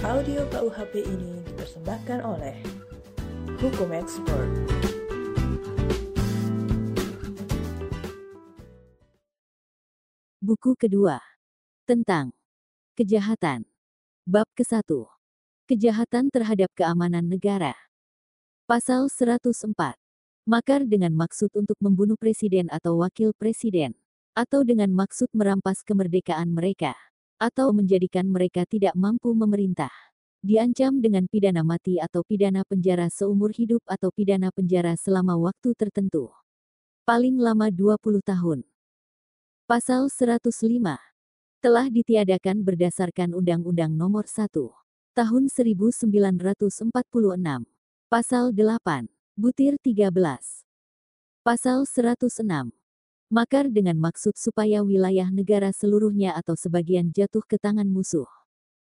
Audio KUHP ini dipersembahkan oleh Hukum Expert. Buku kedua. Tentang Kejahatan. Bab ke-1. Kejahatan terhadap keamanan negara. Pasal 104. Makar dengan maksud untuk membunuh presiden atau wakil presiden. Atau dengan maksud merampas kemerdekaan mereka. Atau menjadikan mereka tidak mampu memerintah. Diancam dengan pidana mati atau pidana penjara seumur hidup atau pidana penjara selama waktu tertentu. Paling lama 20 tahun. Pasal 105 telah ditiadakan berdasarkan Undang-Undang Nomor 1 Tahun 1946. Pasal 8 Butir 13. Pasal 106 Makar dengan maksud supaya wilayah negara seluruhnya atau sebagian jatuh ke tangan musuh.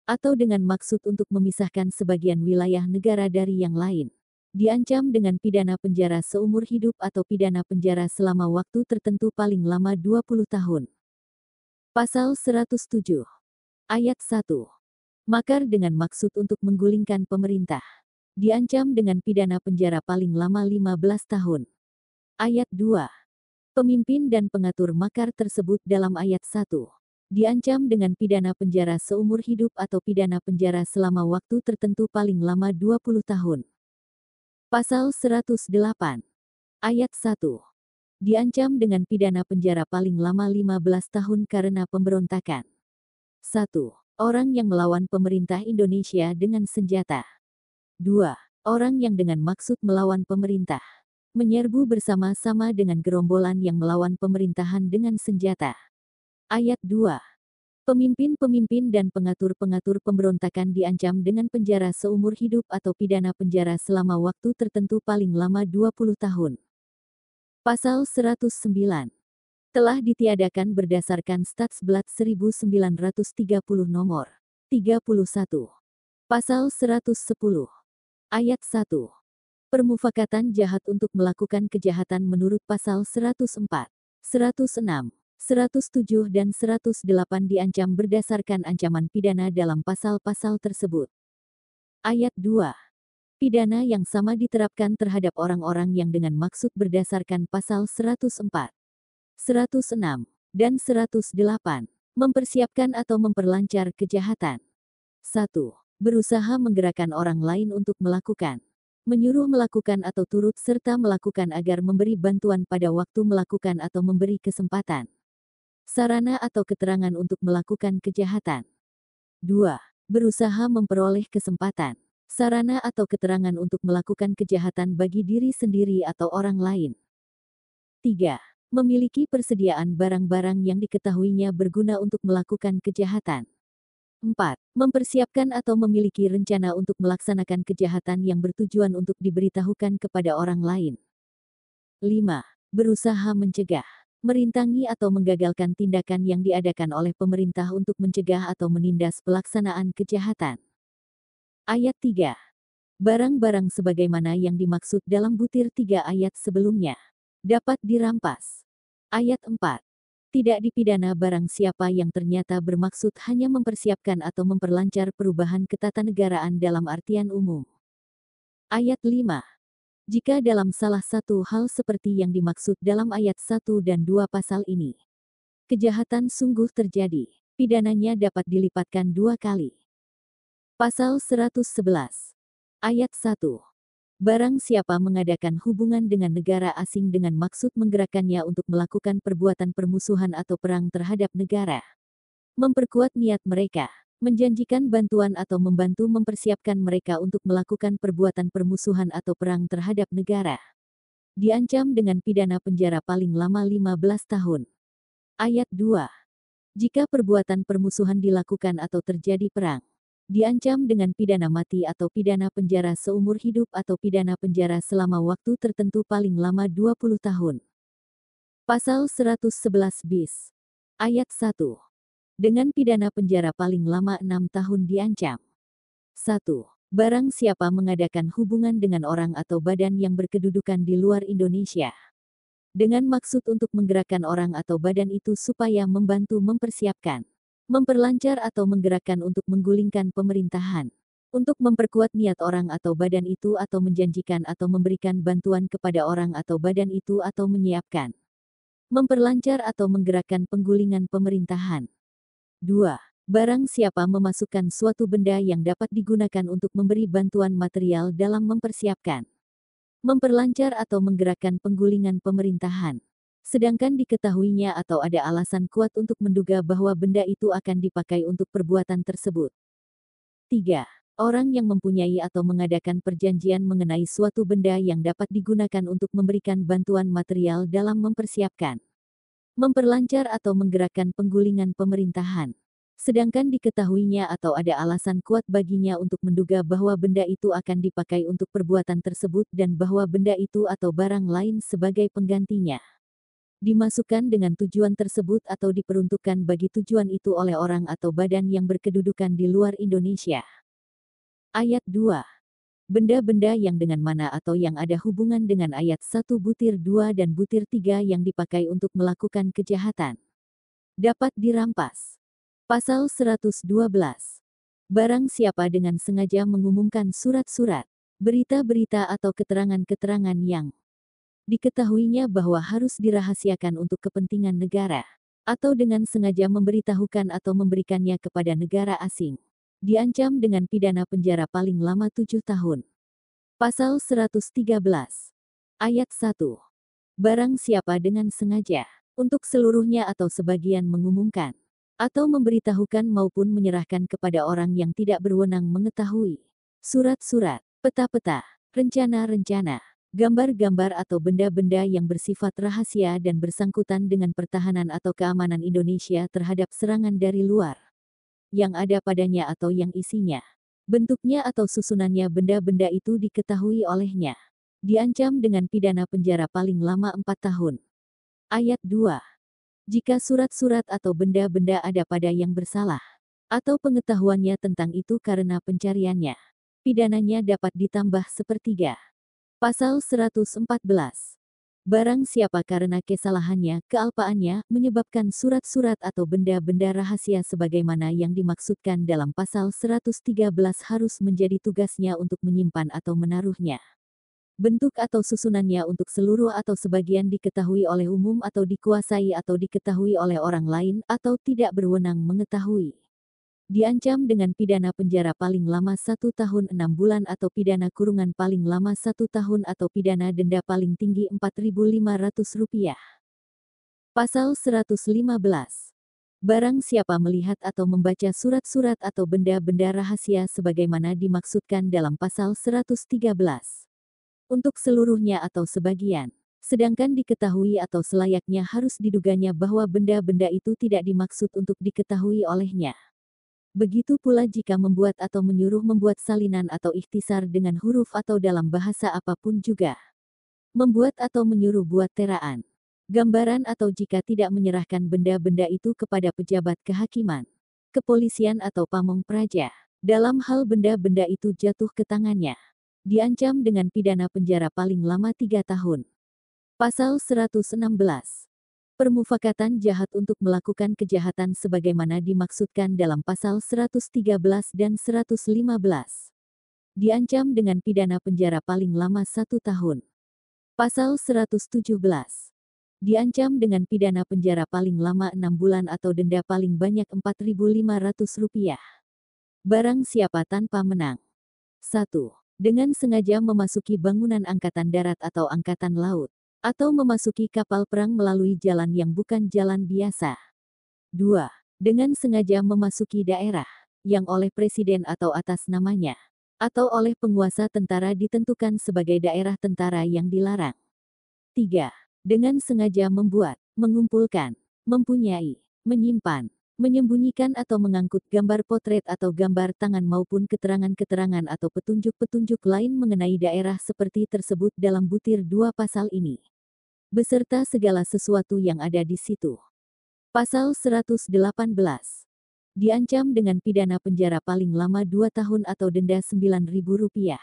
Atau dengan maksud untuk memisahkan sebagian wilayah negara dari yang lain. Diancam dengan pidana penjara seumur hidup atau pidana penjara selama waktu tertentu paling lama 20 tahun. Pasal 107. Ayat 1. Makar dengan maksud untuk menggulingkan pemerintah. Diancam dengan pidana penjara paling lama 15 tahun. Ayat 2. Pemimpin dan pengatur makar tersebut dalam ayat 1. Diancam dengan pidana penjara seumur hidup atau pidana penjara selama waktu tertentu paling lama 20 tahun. Pasal 108. Ayat 1. Diancam dengan pidana penjara paling lama 15 tahun karena pemberontakan. 1. Orang yang melawan pemerintah Indonesia dengan senjata. 2. Orang yang dengan maksud melawan pemerintah. Menyerbu bersama-sama dengan gerombolan yang melawan pemerintahan dengan senjata. Ayat 2. Pemimpin-pemimpin dan pengatur-pengatur pemberontakan diancam dengan penjara seumur hidup atau pidana penjara selama waktu tertentu paling lama 20 tahun. Pasal 109. Telah ditiadakan berdasarkan Statsblad 1930 nomor 31. Pasal 110. Ayat 1. Permufakatan jahat untuk melakukan kejahatan menurut pasal 104, 106, 107 dan 108 diancam berdasarkan ancaman pidana dalam pasal-pasal tersebut. Ayat 2. Pidana yang sama diterapkan terhadap orang-orang yang dengan maksud berdasarkan pasal 104, 106, dan 108, mempersiapkan atau memperlancar kejahatan. 1. Berusaha menggerakkan orang lain untuk melakukan menyuruh melakukan atau turut serta melakukan agar memberi bantuan pada waktu melakukan atau memberi kesempatan. Sarana atau keterangan untuk melakukan kejahatan. 2. Berusaha memperoleh kesempatan. Sarana atau keterangan untuk melakukan kejahatan bagi diri sendiri atau orang lain. 3. Memiliki persediaan barang-barang yang diketahuinya berguna untuk melakukan kejahatan. 4. Mempersiapkan atau memiliki rencana untuk melaksanakan kejahatan yang bertujuan untuk diberitahukan kepada orang lain. 5. Berusaha mencegah, merintangi atau menggagalkan tindakan yang diadakan oleh pemerintah untuk mencegah atau menindas pelaksanaan kejahatan. Ayat 3. Barang-barang sebagaimana yang dimaksud dalam butir 3 ayat sebelumnya dapat dirampas. Ayat 4 tidak dipidana barang siapa yang ternyata bermaksud hanya mempersiapkan atau memperlancar perubahan ketatanegaraan dalam artian umum. Ayat 5. Jika dalam salah satu hal seperti yang dimaksud dalam ayat 1 dan 2 pasal ini, kejahatan sungguh terjadi, pidananya dapat dilipatkan dua kali. Pasal 111. Ayat 1. Barang siapa mengadakan hubungan dengan negara asing dengan maksud menggerakkannya untuk melakukan perbuatan permusuhan atau perang terhadap negara. Memperkuat niat mereka, menjanjikan bantuan atau membantu mempersiapkan mereka untuk melakukan perbuatan permusuhan atau perang terhadap negara. Diancam dengan pidana penjara paling lama 15 tahun. Ayat 2. Jika perbuatan permusuhan dilakukan atau terjadi perang, diancam dengan pidana mati atau pidana penjara seumur hidup atau pidana penjara selama waktu tertentu paling lama 20 tahun. Pasal 111 bis. Ayat 1. Dengan pidana penjara paling lama 6 tahun diancam. 1. Barang siapa mengadakan hubungan dengan orang atau badan yang berkedudukan di luar Indonesia. Dengan maksud untuk menggerakkan orang atau badan itu supaya membantu mempersiapkan Memperlancar atau menggerakkan untuk menggulingkan pemerintahan. Untuk memperkuat niat orang atau badan itu atau menjanjikan atau memberikan bantuan kepada orang atau badan itu atau menyiapkan. Memperlancar atau menggerakkan penggulingan pemerintahan. 2. Barang siapa memasukkan suatu benda yang dapat digunakan untuk memberi bantuan material dalam mempersiapkan. Memperlancar atau menggerakkan penggulingan pemerintahan sedangkan diketahuinya atau ada alasan kuat untuk menduga bahwa benda itu akan dipakai untuk perbuatan tersebut. 3. Orang yang mempunyai atau mengadakan perjanjian mengenai suatu benda yang dapat digunakan untuk memberikan bantuan material dalam mempersiapkan, memperlancar atau menggerakkan penggulingan pemerintahan. Sedangkan diketahuinya atau ada alasan kuat baginya untuk menduga bahwa benda itu akan dipakai untuk perbuatan tersebut dan bahwa benda itu atau barang lain sebagai penggantinya dimasukkan dengan tujuan tersebut atau diperuntukkan bagi tujuan itu oleh orang atau badan yang berkedudukan di luar Indonesia. Ayat 2. Benda-benda yang dengan mana atau yang ada hubungan dengan ayat 1 butir 2 dan butir 3 yang dipakai untuk melakukan kejahatan. Dapat dirampas. Pasal 112. Barang siapa dengan sengaja mengumumkan surat-surat, berita-berita atau keterangan-keterangan yang diketahuinya bahwa harus dirahasiakan untuk kepentingan negara, atau dengan sengaja memberitahukan atau memberikannya kepada negara asing. Diancam dengan pidana penjara paling lama tujuh tahun. Pasal 113. Ayat 1. Barang siapa dengan sengaja, untuk seluruhnya atau sebagian mengumumkan, atau memberitahukan maupun menyerahkan kepada orang yang tidak berwenang mengetahui, surat-surat, peta-peta, rencana-rencana, gambar-gambar atau benda-benda yang bersifat rahasia dan bersangkutan dengan pertahanan atau keamanan Indonesia terhadap serangan dari luar yang ada padanya atau yang isinya. Bentuknya atau susunannya benda-benda itu diketahui olehnya. Diancam dengan pidana penjara paling lama 4 tahun. Ayat 2. Jika surat-surat atau benda-benda ada pada yang bersalah, atau pengetahuannya tentang itu karena pencariannya, pidananya dapat ditambah sepertiga. Pasal 114. Barang siapa karena kesalahannya, kealpaannya, menyebabkan surat-surat atau benda-benda rahasia sebagaimana yang dimaksudkan dalam pasal 113 harus menjadi tugasnya untuk menyimpan atau menaruhnya. Bentuk atau susunannya untuk seluruh atau sebagian diketahui oleh umum atau dikuasai atau diketahui oleh orang lain atau tidak berwenang mengetahui diancam dengan pidana penjara paling lama satu tahun enam bulan atau pidana kurungan paling lama satu tahun atau pidana denda paling tinggi Rp4.500. Pasal 115. Barang siapa melihat atau membaca surat-surat atau benda-benda rahasia sebagaimana dimaksudkan dalam pasal 113. Untuk seluruhnya atau sebagian. Sedangkan diketahui atau selayaknya harus diduganya bahwa benda-benda itu tidak dimaksud untuk diketahui olehnya. Begitu pula jika membuat atau menyuruh membuat salinan atau ikhtisar dengan huruf atau dalam bahasa apa pun juga. Membuat atau menyuruh buat teraan. Gambaran atau jika tidak menyerahkan benda-benda itu kepada pejabat kehakiman, kepolisian atau pamong praja. Dalam hal benda-benda itu jatuh ke tangannya. Diancam dengan pidana penjara paling lama tiga tahun. Pasal 116 permufakatan jahat untuk melakukan kejahatan sebagaimana dimaksudkan dalam pasal 113 dan 115. Diancam dengan pidana penjara paling lama satu tahun. Pasal 117. Diancam dengan pidana penjara paling lama enam bulan atau denda paling banyak Rp4.500. Barang siapa tanpa menang. 1. Dengan sengaja memasuki bangunan angkatan darat atau angkatan laut atau memasuki kapal perang melalui jalan yang bukan jalan biasa. 2. Dengan sengaja memasuki daerah yang oleh presiden atau atas namanya atau oleh penguasa tentara ditentukan sebagai daerah tentara yang dilarang. 3. Dengan sengaja membuat, mengumpulkan, mempunyai, menyimpan, menyembunyikan atau mengangkut gambar potret atau gambar tangan maupun keterangan-keterangan atau petunjuk-petunjuk lain mengenai daerah seperti tersebut dalam butir dua pasal ini beserta segala sesuatu yang ada di situ. Pasal 118. Diancam dengan pidana penjara paling lama 2 tahun atau denda Rp9.000.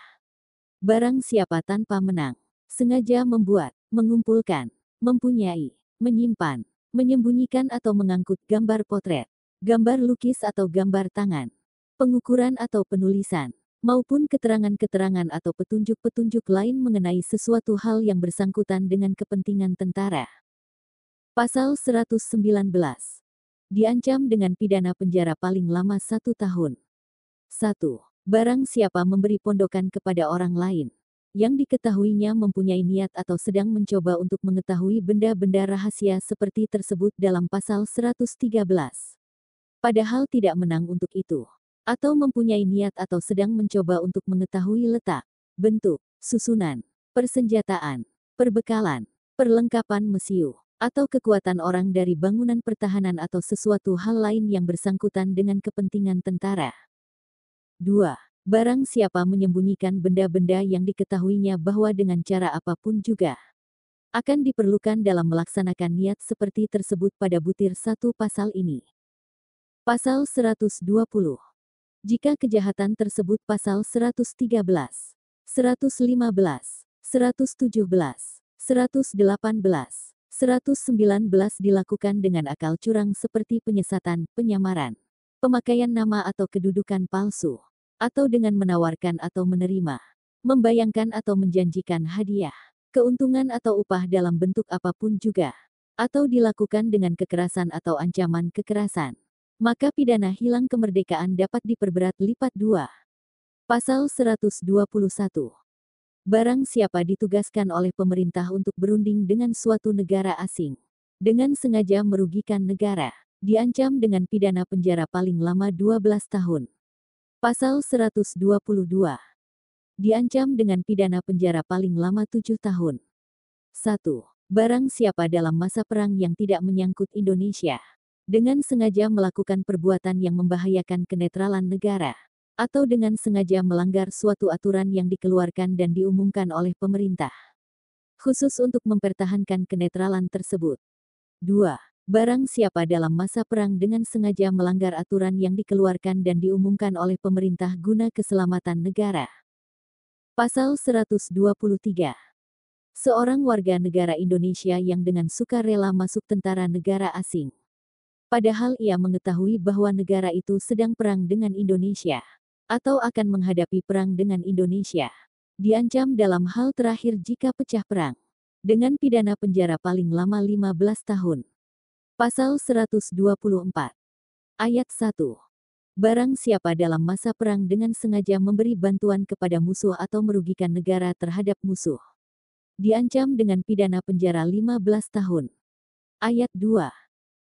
Barang siapa tanpa menang, sengaja membuat, mengumpulkan, mempunyai, menyimpan, menyembunyikan atau mengangkut gambar potret, gambar lukis atau gambar tangan, pengukuran atau penulisan, maupun keterangan-keterangan atau petunjuk-petunjuk lain mengenai sesuatu hal yang bersangkutan dengan kepentingan tentara. Pasal 119. Diancam dengan pidana penjara paling lama satu tahun. 1. Barang siapa memberi pondokan kepada orang lain, yang diketahuinya mempunyai niat atau sedang mencoba untuk mengetahui benda-benda rahasia seperti tersebut dalam pasal 113 padahal tidak menang untuk itu, atau mempunyai niat atau sedang mencoba untuk mengetahui letak, bentuk, susunan, persenjataan, perbekalan, perlengkapan mesiu, atau kekuatan orang dari bangunan pertahanan atau sesuatu hal lain yang bersangkutan dengan kepentingan tentara. 2. Barang siapa menyembunyikan benda-benda yang diketahuinya bahwa dengan cara apa pun juga akan diperlukan dalam melaksanakan niat seperti tersebut pada butir satu pasal ini. Pasal 120. Jika kejahatan tersebut pasal 113, 115, 117, 118, 119 dilakukan dengan akal curang seperti penyesatan, penyamaran, pemakaian nama atau kedudukan palsu, atau dengan menawarkan atau menerima, membayangkan atau menjanjikan hadiah, keuntungan atau upah dalam bentuk apa pun juga, atau dilakukan dengan kekerasan atau ancaman kekerasan maka pidana hilang kemerdekaan dapat diperberat lipat dua. Pasal 121. Barang siapa ditugaskan oleh pemerintah untuk berunding dengan suatu negara asing, dengan sengaja merugikan negara, diancam dengan pidana penjara paling lama 12 tahun. Pasal 122. Diancam dengan pidana penjara paling lama 7 tahun. 1. Barang siapa dalam masa perang yang tidak menyangkut Indonesia dengan sengaja melakukan perbuatan yang membahayakan kenetralan negara, atau dengan sengaja melanggar suatu aturan yang dikeluarkan dan diumumkan oleh pemerintah, khusus untuk mempertahankan kenetralan tersebut. 2. Barang siapa dalam masa perang dengan sengaja melanggar aturan yang dikeluarkan dan diumumkan oleh pemerintah guna keselamatan negara. Pasal 123. Seorang warga negara Indonesia yang dengan sukarela masuk tentara negara asing Padahal ia mengetahui bahwa negara itu sedang perang dengan Indonesia, atau akan menghadapi perang dengan Indonesia. Diancam dalam hal terakhir jika pecah perang, dengan pidana penjara paling lama 15 tahun. Pasal 124. Ayat 1. Barang siapa dalam masa perang dengan sengaja memberi bantuan kepada musuh atau merugikan negara terhadap musuh. Diancam dengan pidana penjara 15 tahun. Ayat 2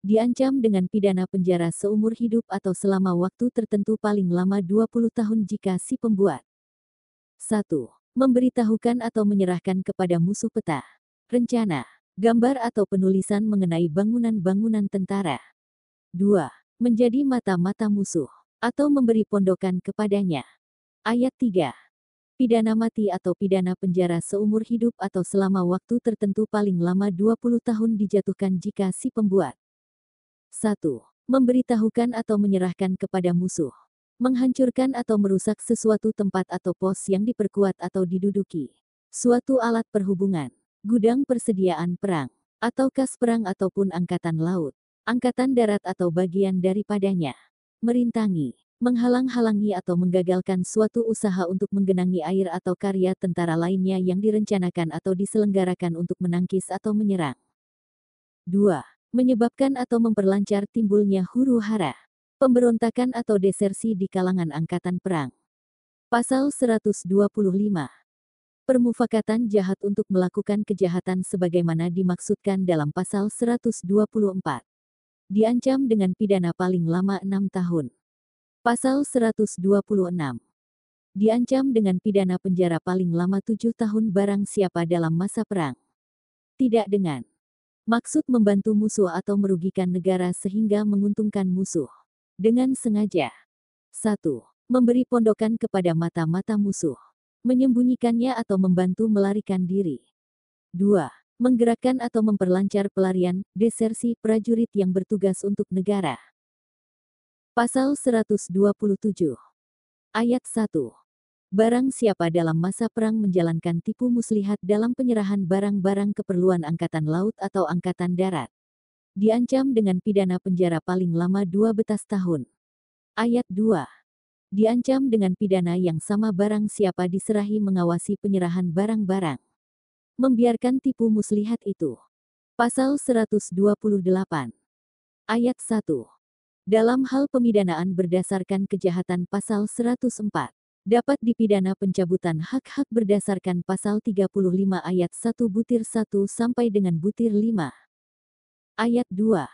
diancam dengan pidana penjara seumur hidup atau selama waktu tertentu paling lama 20 tahun jika si pembuat 1. Memberitahukan atau menyerahkan kepada musuh peta, rencana, gambar atau penulisan mengenai bangunan-bangunan tentara. 2. Menjadi mata-mata musuh, atau memberi pondokan kepadanya. Ayat 3. Pidana mati atau pidana penjara seumur hidup atau selama waktu tertentu paling lama 20 tahun dijatuhkan jika si pembuat 1. Memberitahukan atau menyerahkan kepada musuh. Menghancurkan atau merusak sesuatu tempat atau pos yang diperkuat atau diduduki. Suatu alat perhubungan. Gudang persediaan perang. Atau kas perang ataupun angkatan laut. Angkatan darat atau bagian daripadanya. Merintangi. Menghalang-halangi atau menggagalkan suatu usaha untuk menggenangi air atau karya tentara lainnya yang direncanakan atau diselenggarakan untuk menangkis atau menyerang. 2 menyebabkan atau memperlancar timbulnya huru hara, pemberontakan atau desersi di kalangan angkatan perang. Pasal 125. Permufakatan jahat untuk melakukan kejahatan sebagaimana dimaksudkan dalam pasal 124. Diancam dengan pidana paling lama 6 tahun. Pasal 126. Diancam dengan pidana penjara paling lama 7 tahun barang siapa dalam masa perang. Tidak dengan Maksud membantu musuh atau merugikan negara sehingga menguntungkan musuh. Dengan sengaja. 1. Memberi pondokan kepada mata-mata musuh. Menyembunyikannya atau membantu melarikan diri. 2. Menggerakkan atau memperlancar pelarian, desersi prajurit yang bertugas untuk negara. Pasal 127. Ayat 1. Barang siapa dalam masa perang menjalankan tipu muslihat dalam penyerahan barang-barang keperluan Angkatan Laut atau Angkatan Darat. diancam dengan pidana penjara paling lama dua betas tahun. Ayat 2. Diancam dengan pidana yang sama barang siapa diserahi mengawasi penyerahan barang-barang. Membiarkan tipu muslihat itu. Pasal 128. Ayat 1. Dalam hal pemidanaan berdasarkan kejahatan pasal 104 dapat dipidana pencabutan hak-hak berdasarkan pasal 35 ayat 1 butir 1 sampai dengan butir 5. Ayat 2.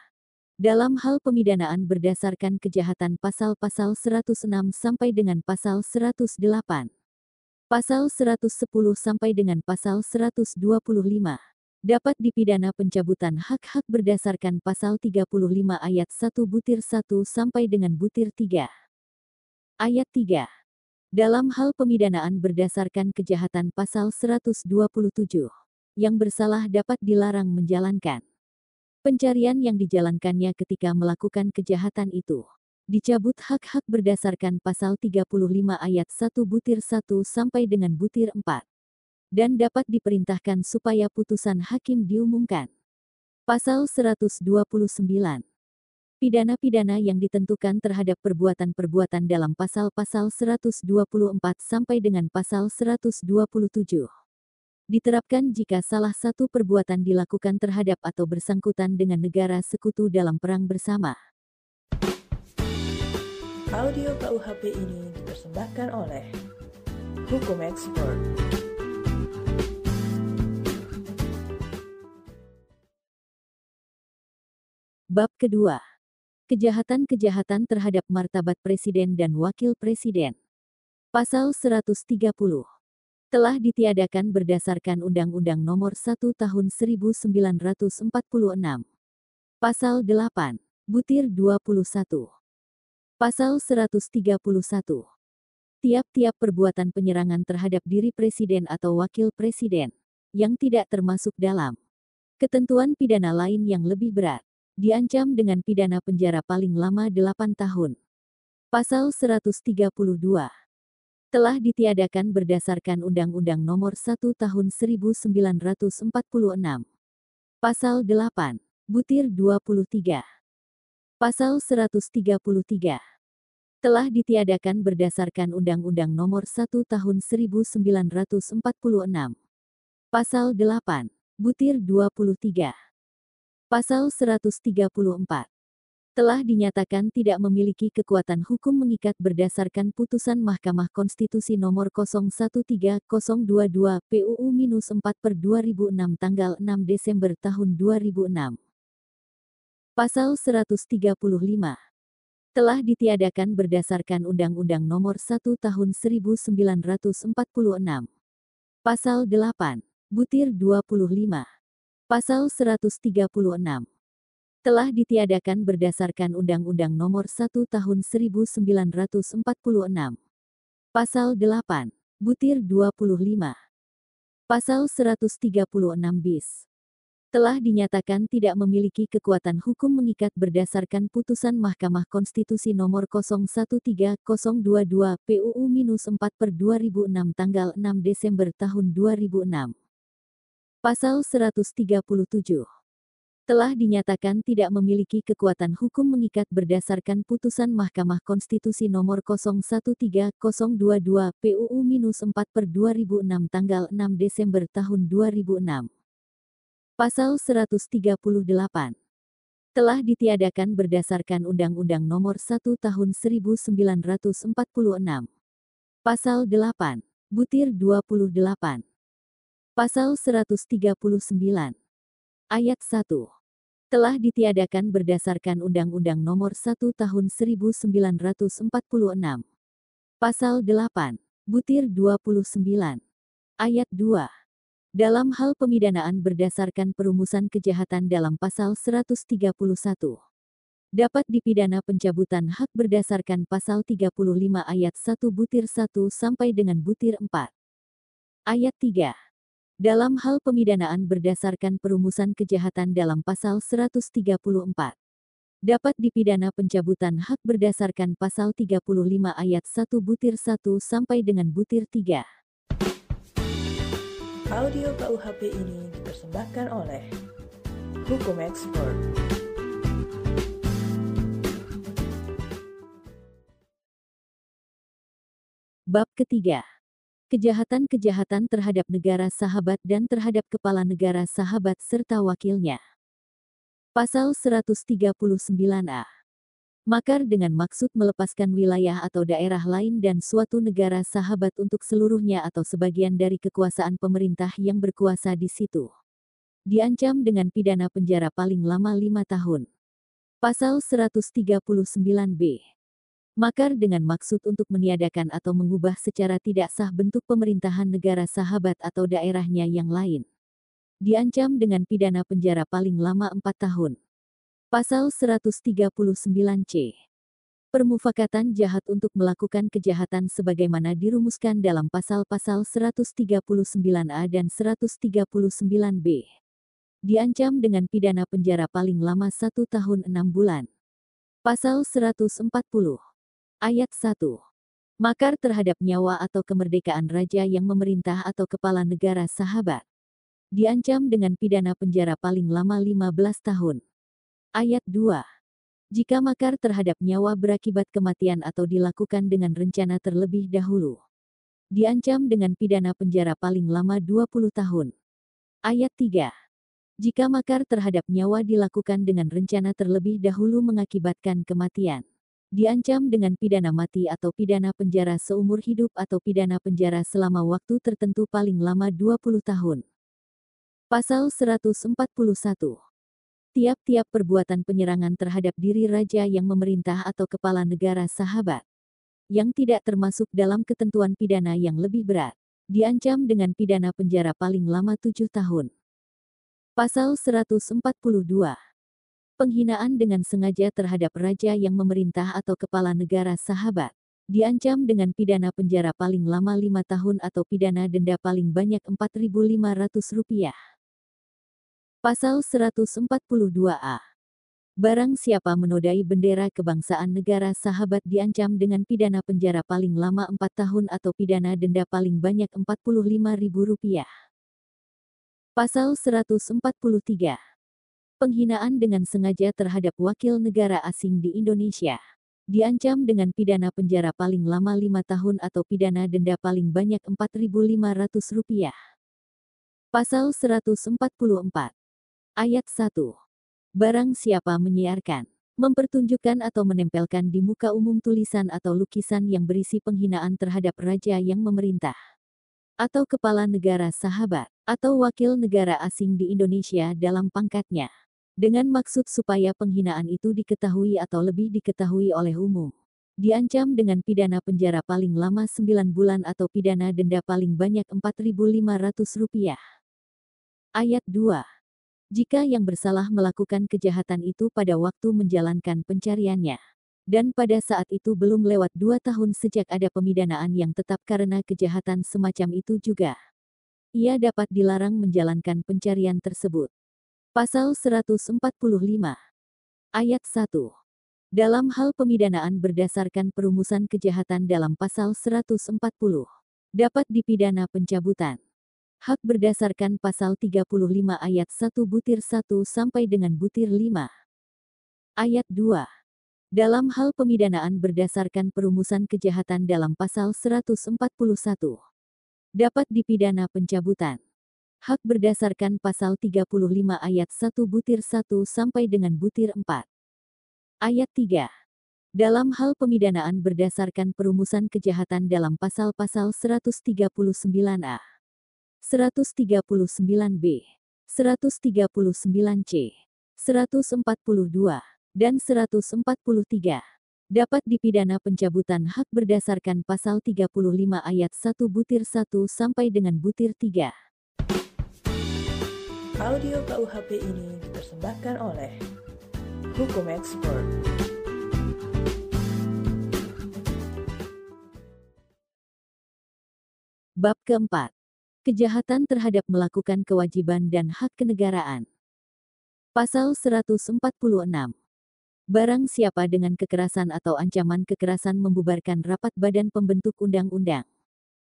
Dalam hal pemidanaan berdasarkan kejahatan pasal-pasal 106 sampai dengan pasal 108. Pasal 110 sampai dengan pasal 125 dapat dipidana pencabutan hak-hak berdasarkan pasal 35 ayat 1 butir 1 sampai dengan butir 3. Ayat 3 dalam hal pemidanaan berdasarkan kejahatan pasal 127, yang bersalah dapat dilarang menjalankan pencarian yang dijalankannya ketika melakukan kejahatan itu. Dicabut hak-hak berdasarkan pasal 35 ayat 1 butir 1 sampai dengan butir 4. Dan dapat diperintahkan supaya putusan hakim diumumkan. Pasal 129 Pidana-pidana yang ditentukan terhadap perbuatan-perbuatan dalam pasal-pasal 124 sampai dengan pasal 127 diterapkan jika salah satu perbuatan dilakukan terhadap atau bersangkutan dengan negara sekutu dalam perang bersama. Audio KUHP ini dipersembahkan oleh Hukum Expert. Bab kedua Kejahatan-kejahatan terhadap martabat Presiden dan Wakil Presiden. Pasal 130. Telah ditiadakan berdasarkan Undang-Undang Nomor 1 Tahun 1946. Pasal 8. Butir 21. Pasal 131. Tiap-tiap perbuatan penyerangan terhadap diri Presiden atau Wakil Presiden, yang tidak termasuk dalam ketentuan pidana lain yang lebih berat diancam dengan pidana penjara paling lama 8 tahun. Pasal 132 telah ditiadakan berdasarkan Undang-Undang Nomor 1 Tahun 1946. Pasal 8, butir 23. Pasal 133 telah ditiadakan berdasarkan Undang-Undang Nomor 1 Tahun 1946. Pasal 8, butir 23. Pasal 134 telah dinyatakan tidak memiliki kekuatan hukum mengikat berdasarkan putusan Mahkamah Konstitusi nomor 013-022 PUU-4 per 2006 tanggal 6 Desember tahun 2006. Pasal 135 telah ditiadakan berdasarkan Undang-Undang nomor 1 tahun 1946. Pasal 8, butir 25 Pasal 136 telah ditiadakan berdasarkan Undang-Undang Nomor 1 Tahun 1946. Pasal 8, butir 25. Pasal 136 bis telah dinyatakan tidak memiliki kekuatan hukum mengikat berdasarkan putusan Mahkamah Konstitusi nomor 013-022 PUU-4 per 2006 tanggal 6 Desember tahun 2006. Pasal 137 telah dinyatakan tidak memiliki kekuatan hukum mengikat berdasarkan putusan Mahkamah Konstitusi nomor 013-022 PUU-4 per 2006 tanggal 6 Desember tahun 2006. Pasal 138 telah ditiadakan berdasarkan Undang-Undang nomor 1 tahun 1946. Pasal 8, butir 28 Pasal 139. Ayat 1. Telah ditiadakan berdasarkan Undang-Undang Nomor 1 Tahun 1946. Pasal 8. Butir 29. Ayat 2. Dalam hal pemidanaan berdasarkan perumusan kejahatan dalam pasal 131 dapat dipidana pencabutan hak berdasarkan pasal 35 ayat 1 butir 1 sampai dengan butir 4. Ayat 3 dalam hal pemidanaan berdasarkan perumusan kejahatan dalam pasal 134. Dapat dipidana pencabutan hak berdasarkan pasal 35 ayat 1 butir 1 sampai dengan butir 3. Audio KUHP ini dipersembahkan oleh Hukum Ekspor. Bab ketiga Kejahatan-kejahatan terhadap negara sahabat dan terhadap kepala negara sahabat serta wakilnya. Pasal 139a. Makar dengan maksud melepaskan wilayah atau daerah lain dan suatu negara sahabat untuk seluruhnya atau sebagian dari kekuasaan pemerintah yang berkuasa di situ. Diancam dengan pidana penjara paling lama lima tahun. Pasal 139b. Makar dengan maksud untuk meniadakan atau mengubah secara tidak sah bentuk pemerintahan negara sahabat atau daerahnya yang lain. Diancam dengan pidana penjara paling lama empat tahun. Pasal 139C. Permufakatan jahat untuk melakukan kejahatan sebagaimana dirumuskan dalam pasal-pasal 139A dan 139B. Diancam dengan pidana penjara paling lama satu tahun enam bulan. Pasal 140. Ayat 1. Makar terhadap nyawa atau kemerdekaan raja yang memerintah atau kepala negara sahabat. Diancam dengan pidana penjara paling lama 15 tahun. Ayat 2. Jika makar terhadap nyawa berakibat kematian atau dilakukan dengan rencana terlebih dahulu. Diancam dengan pidana penjara paling lama 20 tahun. Ayat 3. Jika makar terhadap nyawa dilakukan dengan rencana terlebih dahulu mengakibatkan kematian. Diancam dengan pidana mati atau pidana penjara seumur hidup atau pidana penjara selama waktu tertentu paling lama 20 tahun. Pasal 141 Tiap-tiap perbuatan penyerangan terhadap diri raja yang memerintah atau kepala negara sahabat, yang tidak termasuk dalam ketentuan pidana yang lebih berat, diancam dengan pidana penjara paling lama tujuh tahun. Pasal 142 Penghinaan dengan sengaja terhadap raja yang memerintah atau kepala negara sahabat, diancam dengan pidana penjara paling lama lima tahun atau pidana denda paling banyak Rp4.500. Pasal 142a. Barang siapa menodai bendera kebangsaan negara sahabat diancam dengan pidana penjara paling lama 4 tahun atau pidana denda paling banyak Rp45.000. Pasal 143. Penghinaan dengan sengaja terhadap wakil negara asing di Indonesia. Diancam dengan pidana penjara paling lama 5 tahun atau pidana denda paling banyak Rp4.500. Pasal 144 Ayat 1. Barang siapa menyiarkan, mempertunjukkan atau menempelkan di muka umum tulisan atau lukisan yang berisi penghinaan terhadap raja yang memerintah, atau kepala negara sahabat, atau wakil negara asing di Indonesia dalam pangkatnya, dengan maksud supaya penghinaan itu diketahui atau lebih diketahui oleh umum. Diancam dengan pidana penjara paling lama 9 bulan atau pidana denda paling banyak Rp4.500. Ayat 2 jika yang bersalah melakukan kejahatan itu pada waktu menjalankan pencariannya. Dan pada saat itu belum lewat dua tahun sejak ada pemidanaan yang tetap karena kejahatan semacam itu juga. Ia dapat dilarang menjalankan pencarian tersebut. Pasal 145 Ayat 1 Dalam hal pemidanaan berdasarkan perumusan kejahatan dalam pasal 140, dapat dipidana pencabutan hak berdasarkan pasal 35 ayat 1 butir 1 sampai dengan butir 5. Ayat 2. Dalam hal pemidanaan berdasarkan perumusan kejahatan dalam pasal 141. Dapat dipidana pencabutan. Hak berdasarkan pasal 35 ayat 1 butir 1 sampai dengan butir 4. Ayat 3. Dalam hal pemidanaan berdasarkan perumusan kejahatan dalam pasal-pasal 139a. 139B, 139C, 142, dan 143 dapat dipidana pencabutan hak berdasarkan pasal 35 ayat 1 butir 1 sampai dengan butir 3. Audio KUHP ini dipersembahkan oleh Hukum Expert. Bab keempat Kejahatan terhadap melakukan kewajiban dan hak kenegaraan. Pasal 146. Barang siapa dengan kekerasan atau ancaman kekerasan membubarkan rapat badan pembentuk undang-undang,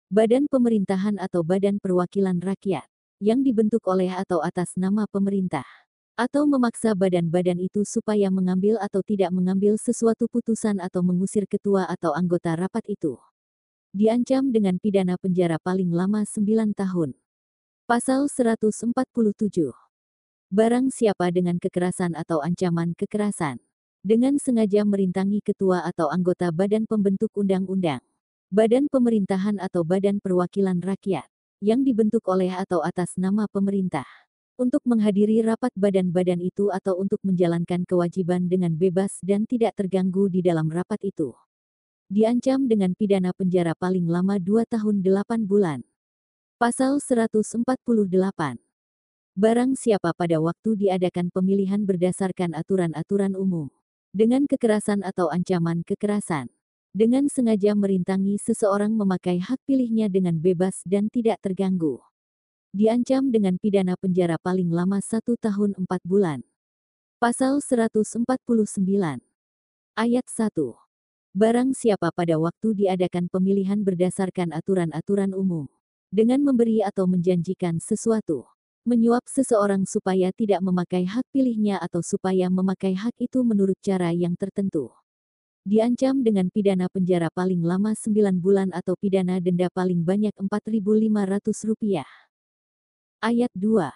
badan pemerintahan atau badan perwakilan rakyat, yang dibentuk oleh atau atas nama pemerintah, atau memaksa badan-badan itu supaya mengambil atau tidak mengambil sesuatu putusan atau mengusir ketua atau anggota rapat itu Diancam dengan pidana penjara paling lama 9 tahun. Pasal 147. Barang siapa dengan kekerasan atau ancaman kekerasan dengan sengaja merintangi ketua atau anggota badan pembentuk undang-undang, badan pemerintahan atau badan perwakilan rakyat yang dibentuk oleh atau atas nama pemerintah untuk menghadiri rapat badan-badan itu atau untuk menjalankan kewajiban dengan bebas dan tidak terganggu di dalam rapat itu diancam dengan pidana penjara paling lama 2 tahun 8 bulan. Pasal 148. Barang siapa pada waktu diadakan pemilihan berdasarkan aturan-aturan umum, dengan kekerasan atau ancaman kekerasan, dengan sengaja merintangi seseorang memakai hak pilihnya dengan bebas dan tidak terganggu. Diancam dengan pidana penjara paling lama 1 tahun 4 bulan. Pasal 149. Ayat 1. Barang siapa pada waktu diadakan pemilihan berdasarkan aturan-aturan umum, dengan memberi atau menjanjikan sesuatu, menyuap seseorang supaya tidak memakai hak pilihnya atau supaya memakai hak itu menurut cara yang tertentu. Diancam dengan pidana penjara paling lama 9 bulan atau pidana denda paling banyak Rp4.500. Ayat 2.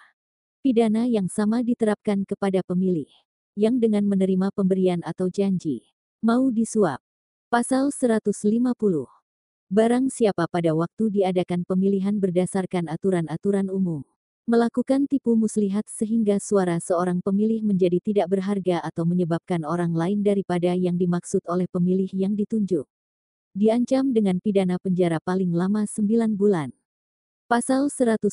Pidana yang sama diterapkan kepada pemilih, yang dengan menerima pemberian atau janji, mau disuap, Pasal 150. Barang siapa pada waktu diadakan pemilihan berdasarkan aturan-aturan umum, melakukan tipu muslihat sehingga suara seorang pemilih menjadi tidak berharga atau menyebabkan orang lain daripada yang dimaksud oleh pemilih yang ditunjuk. Diancam dengan pidana penjara paling lama 9 bulan. Pasal 151.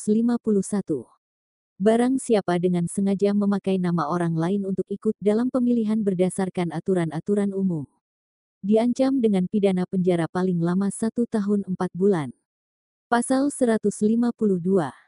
Barang siapa dengan sengaja memakai nama orang lain untuk ikut dalam pemilihan berdasarkan aturan-aturan umum diancam dengan pidana penjara paling lama satu tahun empat bulan. Pasal 152.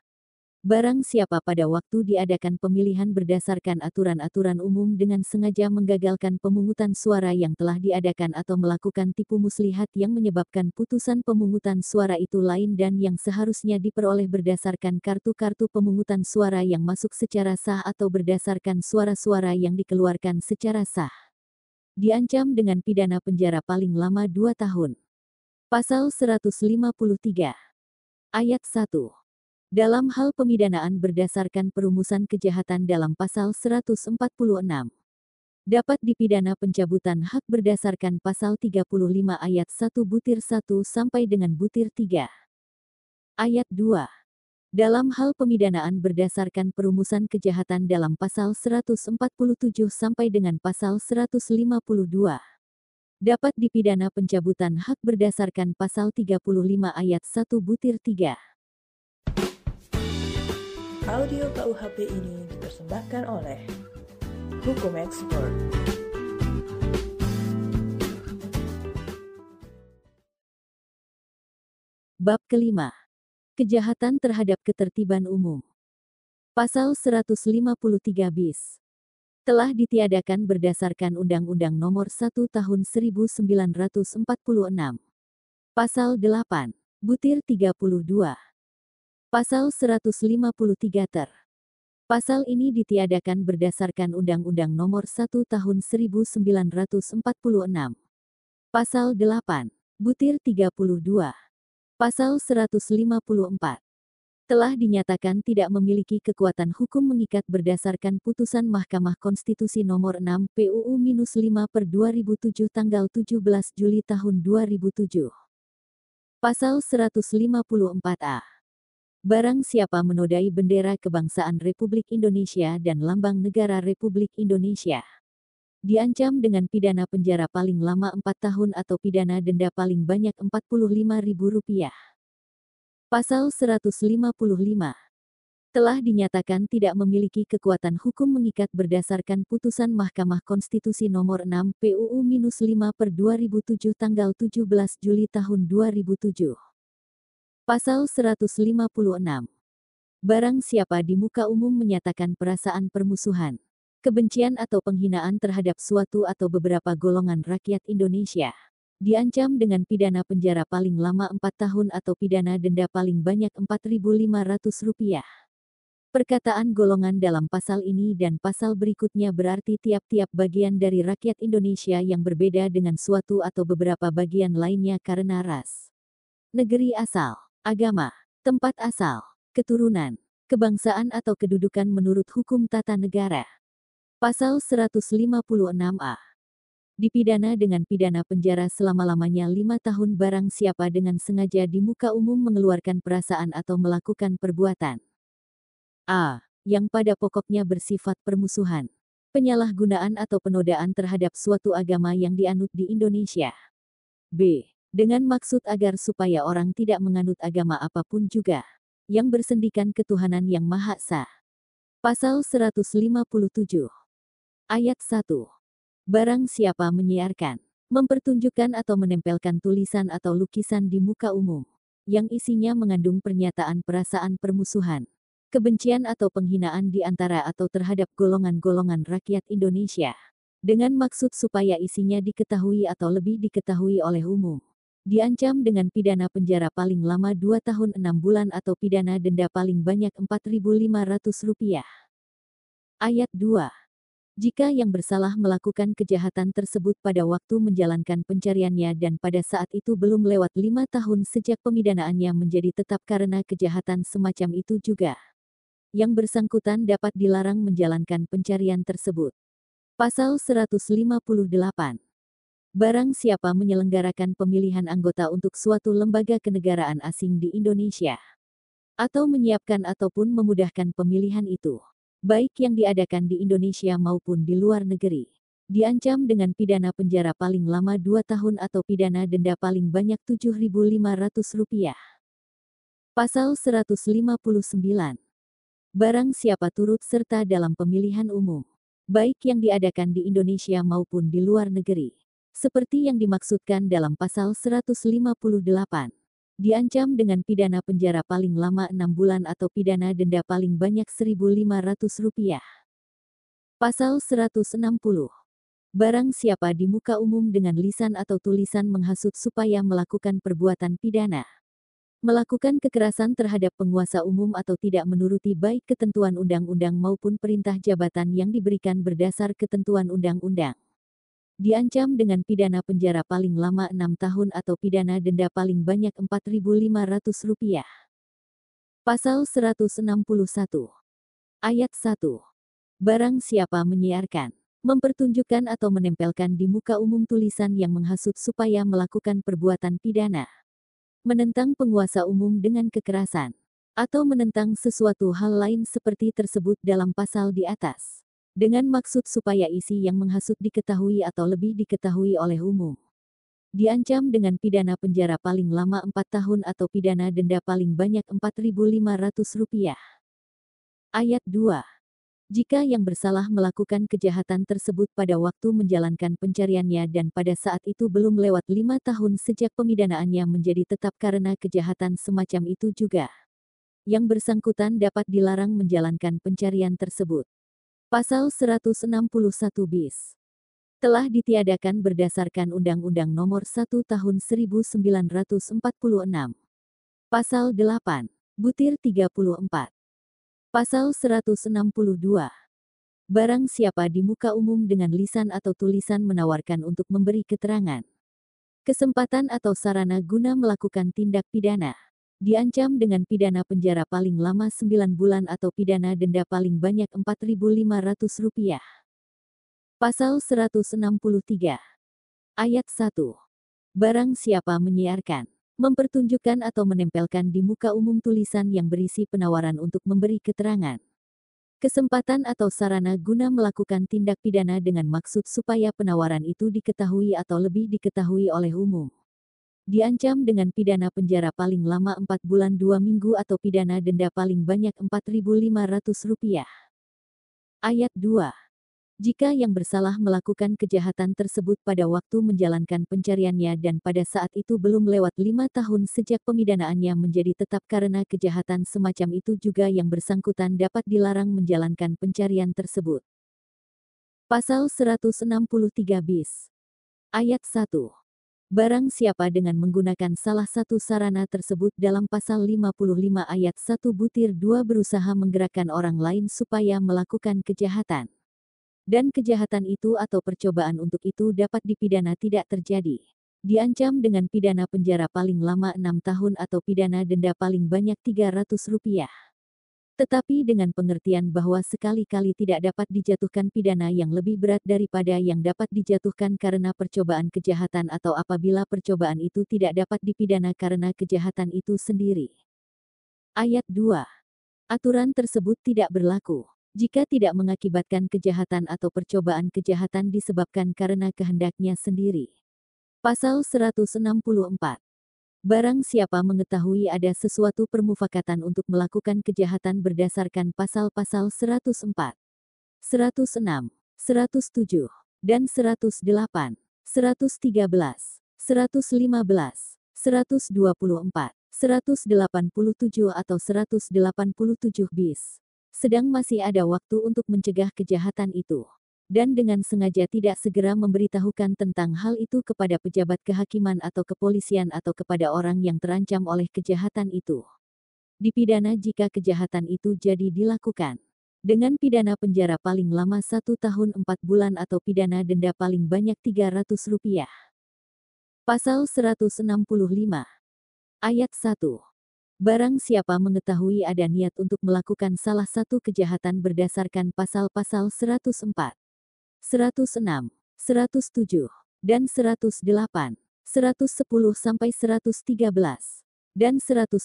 Barang siapa pada waktu diadakan pemilihan berdasarkan aturan-aturan umum dengan sengaja menggagalkan pemungutan suara yang telah diadakan atau melakukan tipu muslihat yang menyebabkan putusan pemungutan suara itu lain dan yang seharusnya diperoleh berdasarkan kartu-kartu pemungutan suara yang masuk secara sah atau berdasarkan suara-suara yang dikeluarkan secara sah diancam dengan pidana penjara paling lama 2 tahun. Pasal 153. Ayat 1. Dalam hal pemidanaan berdasarkan perumusan kejahatan dalam pasal 146 dapat dipidana pencabutan hak berdasarkan pasal 35 ayat 1 butir 1 sampai dengan butir 3. Ayat 2. Dalam hal pemidanaan berdasarkan perumusan kejahatan dalam pasal 147 sampai dengan pasal 152 dapat dipidana pencabutan hak berdasarkan pasal 35 ayat 1 butir 3. Audio KUHP ini dipersembahkan oleh Hukum Expert. Bab kelima Kejahatan terhadap ketertiban umum. Pasal 153 bis. Telah ditiadakan berdasarkan Undang-Undang Nomor 1 Tahun 1946. Pasal 8. Butir 32. Pasal 153 ter. Pasal ini ditiadakan berdasarkan Undang-Undang Nomor 1 Tahun 1946. Pasal 8. Butir 32. Pasal 154 telah dinyatakan tidak memiliki kekuatan hukum mengikat berdasarkan putusan Mahkamah Konstitusi Nomor 6 PUU-5 per 2007 tanggal 17 Juli tahun 2007. Pasal 154A. Barang siapa menodai bendera kebangsaan Republik Indonesia dan lambang negara Republik Indonesia diancam dengan pidana penjara paling lama 4 tahun atau pidana denda paling banyak Rp45.000. Pasal 155 telah dinyatakan tidak memiliki kekuatan hukum mengikat berdasarkan putusan Mahkamah Konstitusi Nomor 6 PUU-5 per 2007 tanggal 17 Juli tahun 2007. Pasal 156. Barang siapa di muka umum menyatakan perasaan permusuhan, kebencian atau penghinaan terhadap suatu atau beberapa golongan rakyat Indonesia. Diancam dengan pidana penjara paling lama 4 tahun atau pidana denda paling banyak Rp4.500. Perkataan golongan dalam pasal ini dan pasal berikutnya berarti tiap-tiap bagian dari rakyat Indonesia yang berbeda dengan suatu atau beberapa bagian lainnya karena ras, negeri asal, agama, tempat asal, keturunan, kebangsaan atau kedudukan menurut hukum tata negara. Pasal 156A. Dipidana dengan pidana penjara selama-lamanya lima tahun barang siapa dengan sengaja di muka umum mengeluarkan perasaan atau melakukan perbuatan. A. Yang pada pokoknya bersifat permusuhan. Penyalahgunaan atau penodaan terhadap suatu agama yang dianut di Indonesia. B. Dengan maksud agar supaya orang tidak menganut agama apa pun juga. Yang bersendikan ketuhanan yang Maha Esa. Pasal 157. Ayat 1. Barang siapa menyiarkan, mempertunjukkan atau menempelkan tulisan atau lukisan di muka umum, yang isinya mengandung pernyataan perasaan permusuhan, kebencian atau penghinaan di antara atau terhadap golongan-golongan rakyat Indonesia, dengan maksud supaya isinya diketahui atau lebih diketahui oleh umum. Diancam dengan pidana penjara paling lama 2 tahun 6 bulan atau pidana denda paling banyak Rp4.500. Ayat 2. Jika yang bersalah melakukan kejahatan tersebut pada waktu menjalankan pencariannya dan pada saat itu belum lewat lima tahun sejak pemidanaannya menjadi tetap karena kejahatan semacam itu juga. Yang bersangkutan dapat dilarang menjalankan pencarian tersebut. Pasal 158. Barang siapa menyelenggarakan pemilihan anggota untuk suatu lembaga kenegaraan asing di Indonesia. Atau menyiapkan ataupun memudahkan pemilihan itu baik yang diadakan di Indonesia maupun di luar negeri. Diancam dengan pidana penjara paling lama 2 tahun atau pidana denda paling banyak Rp7.500. Pasal 159. Barang siapa turut serta dalam pemilihan umum, baik yang diadakan di Indonesia maupun di luar negeri, seperti yang dimaksudkan dalam pasal 158 diancam dengan pidana penjara paling lama enam bulan atau pidana denda paling banyak Rp1.500. Pasal 160. Barang siapa di muka umum dengan lisan atau tulisan menghasut supaya melakukan perbuatan pidana, melakukan kekerasan terhadap penguasa umum atau tidak menuruti baik ketentuan undang-undang maupun perintah jabatan yang diberikan berdasar ketentuan undang-undang diancam dengan pidana penjara paling lama enam tahun atau pidana denda paling banyak Rp4.500. Pasal 161. Ayat 1. Barang siapa menyiarkan, mempertunjukkan atau menempelkan di muka umum tulisan yang menghasut supaya melakukan perbuatan pidana, menentang penguasa umum dengan kekerasan, atau menentang sesuatu hal lain seperti tersebut dalam pasal di atas dengan maksud supaya isi yang menghasut diketahui atau lebih diketahui oleh umum. Diancam dengan pidana penjara paling lama 4 tahun atau pidana denda paling banyak Rp4.500. Ayat 2. Jika yang bersalah melakukan kejahatan tersebut pada waktu menjalankan pencariannya dan pada saat itu belum lewat lima tahun sejak pemidanaannya menjadi tetap karena kejahatan semacam itu juga. Yang bersangkutan dapat dilarang menjalankan pencarian tersebut. Pasal 161 bis. Telah ditiadakan berdasarkan Undang-Undang Nomor 1 Tahun 1946. Pasal 8. Butir 34. Pasal 162. Barang siapa di muka umum dengan lisan atau tulisan menawarkan untuk memberi keterangan, kesempatan atau sarana guna melakukan tindak pidana diancam dengan pidana penjara paling lama 9 bulan atau pidana denda paling banyak Rp4.500. Pasal 163. Ayat 1. Barang siapa menyiarkan, mempertunjukkan atau menempelkan di muka umum tulisan yang berisi penawaran untuk memberi keterangan, kesempatan atau sarana guna melakukan tindak pidana dengan maksud supaya penawaran itu diketahui atau lebih diketahui oleh umum diancam dengan pidana penjara paling lama 4 bulan 2 minggu atau pidana denda paling banyak Rp4.500. Ayat 2. Jika yang bersalah melakukan kejahatan tersebut pada waktu menjalankan pencariannya dan pada saat itu belum lewat lima tahun sejak pemidanaannya menjadi tetap karena kejahatan semacam itu juga yang bersangkutan dapat dilarang menjalankan pencarian tersebut. Pasal 163 bis. Ayat 1. Barang siapa dengan menggunakan salah satu sarana tersebut dalam pasal 55 ayat 1 butir 2 berusaha menggerakkan orang lain supaya melakukan kejahatan. Dan kejahatan itu atau percobaan untuk itu dapat dipidana tidak terjadi. diancam dengan pidana penjara paling lama enam tahun atau pidana denda paling banyak 300 rupiah. Tetapi dengan pengertian bahwa sekali-kali tidak dapat dijatuhkan pidana yang lebih berat daripada yang dapat dijatuhkan karena percobaan kejahatan atau apabila percobaan itu tidak dapat dipidana karena kejahatan itu sendiri. Ayat 2. Aturan tersebut tidak berlaku jika tidak mengakibatkan kejahatan atau percobaan kejahatan disebabkan karena kehendaknya sendiri. Pasal 164. Barang siapa mengetahui ada sesuatu permufakatan untuk melakukan kejahatan berdasarkan pasal-pasal 104, 106, 107, dan 108, 113, 115, 124, 187 atau 187 bis. Sedang masih ada waktu untuk mencegah kejahatan itu dan dengan sengaja tidak segera memberitahukan tentang hal itu kepada pejabat kehakiman atau kepolisian atau kepada orang yang terancam oleh kejahatan itu. Dipidana jika kejahatan itu jadi dilakukan. Dengan pidana penjara paling lama satu tahun empat bulan atau pidana denda paling banyak 300 rupiah. Pasal 165 Ayat 1 Barang siapa mengetahui ada niat untuk melakukan salah satu kejahatan berdasarkan pasal-pasal 104, 106, 107, dan 108, 110 sampai 113, dan 115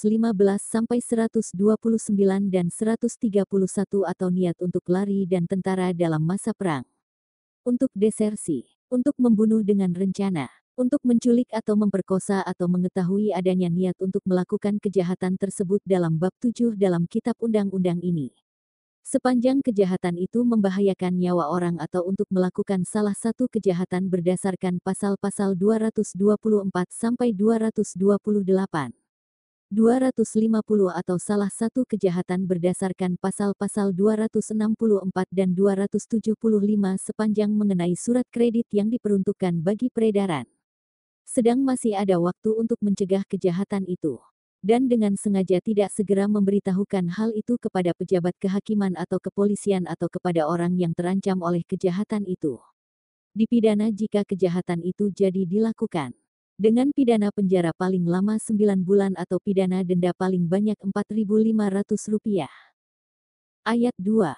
sampai 129 dan 131 atau niat untuk lari dan tentara dalam masa perang. Untuk desersi, untuk membunuh dengan rencana, untuk menculik atau memperkosa atau mengetahui adanya niat untuk melakukan kejahatan tersebut dalam bab 7 dalam kitab undang-undang ini. Sepanjang kejahatan itu membahayakan nyawa orang atau untuk melakukan salah satu kejahatan berdasarkan pasal-pasal 224 sampai 228. 250 atau salah satu kejahatan berdasarkan pasal-pasal 264 dan 275 sepanjang mengenai surat kredit yang diperuntukkan bagi peredaran. Sedang masih ada waktu untuk mencegah kejahatan itu dan dengan sengaja tidak segera memberitahukan hal itu kepada pejabat kehakiman atau kepolisian atau kepada orang yang terancam oleh kejahatan itu. Dipidana jika kejahatan itu jadi dilakukan. Dengan pidana penjara paling lama 9 bulan atau pidana denda paling banyak Rp4.500. Ayat 2.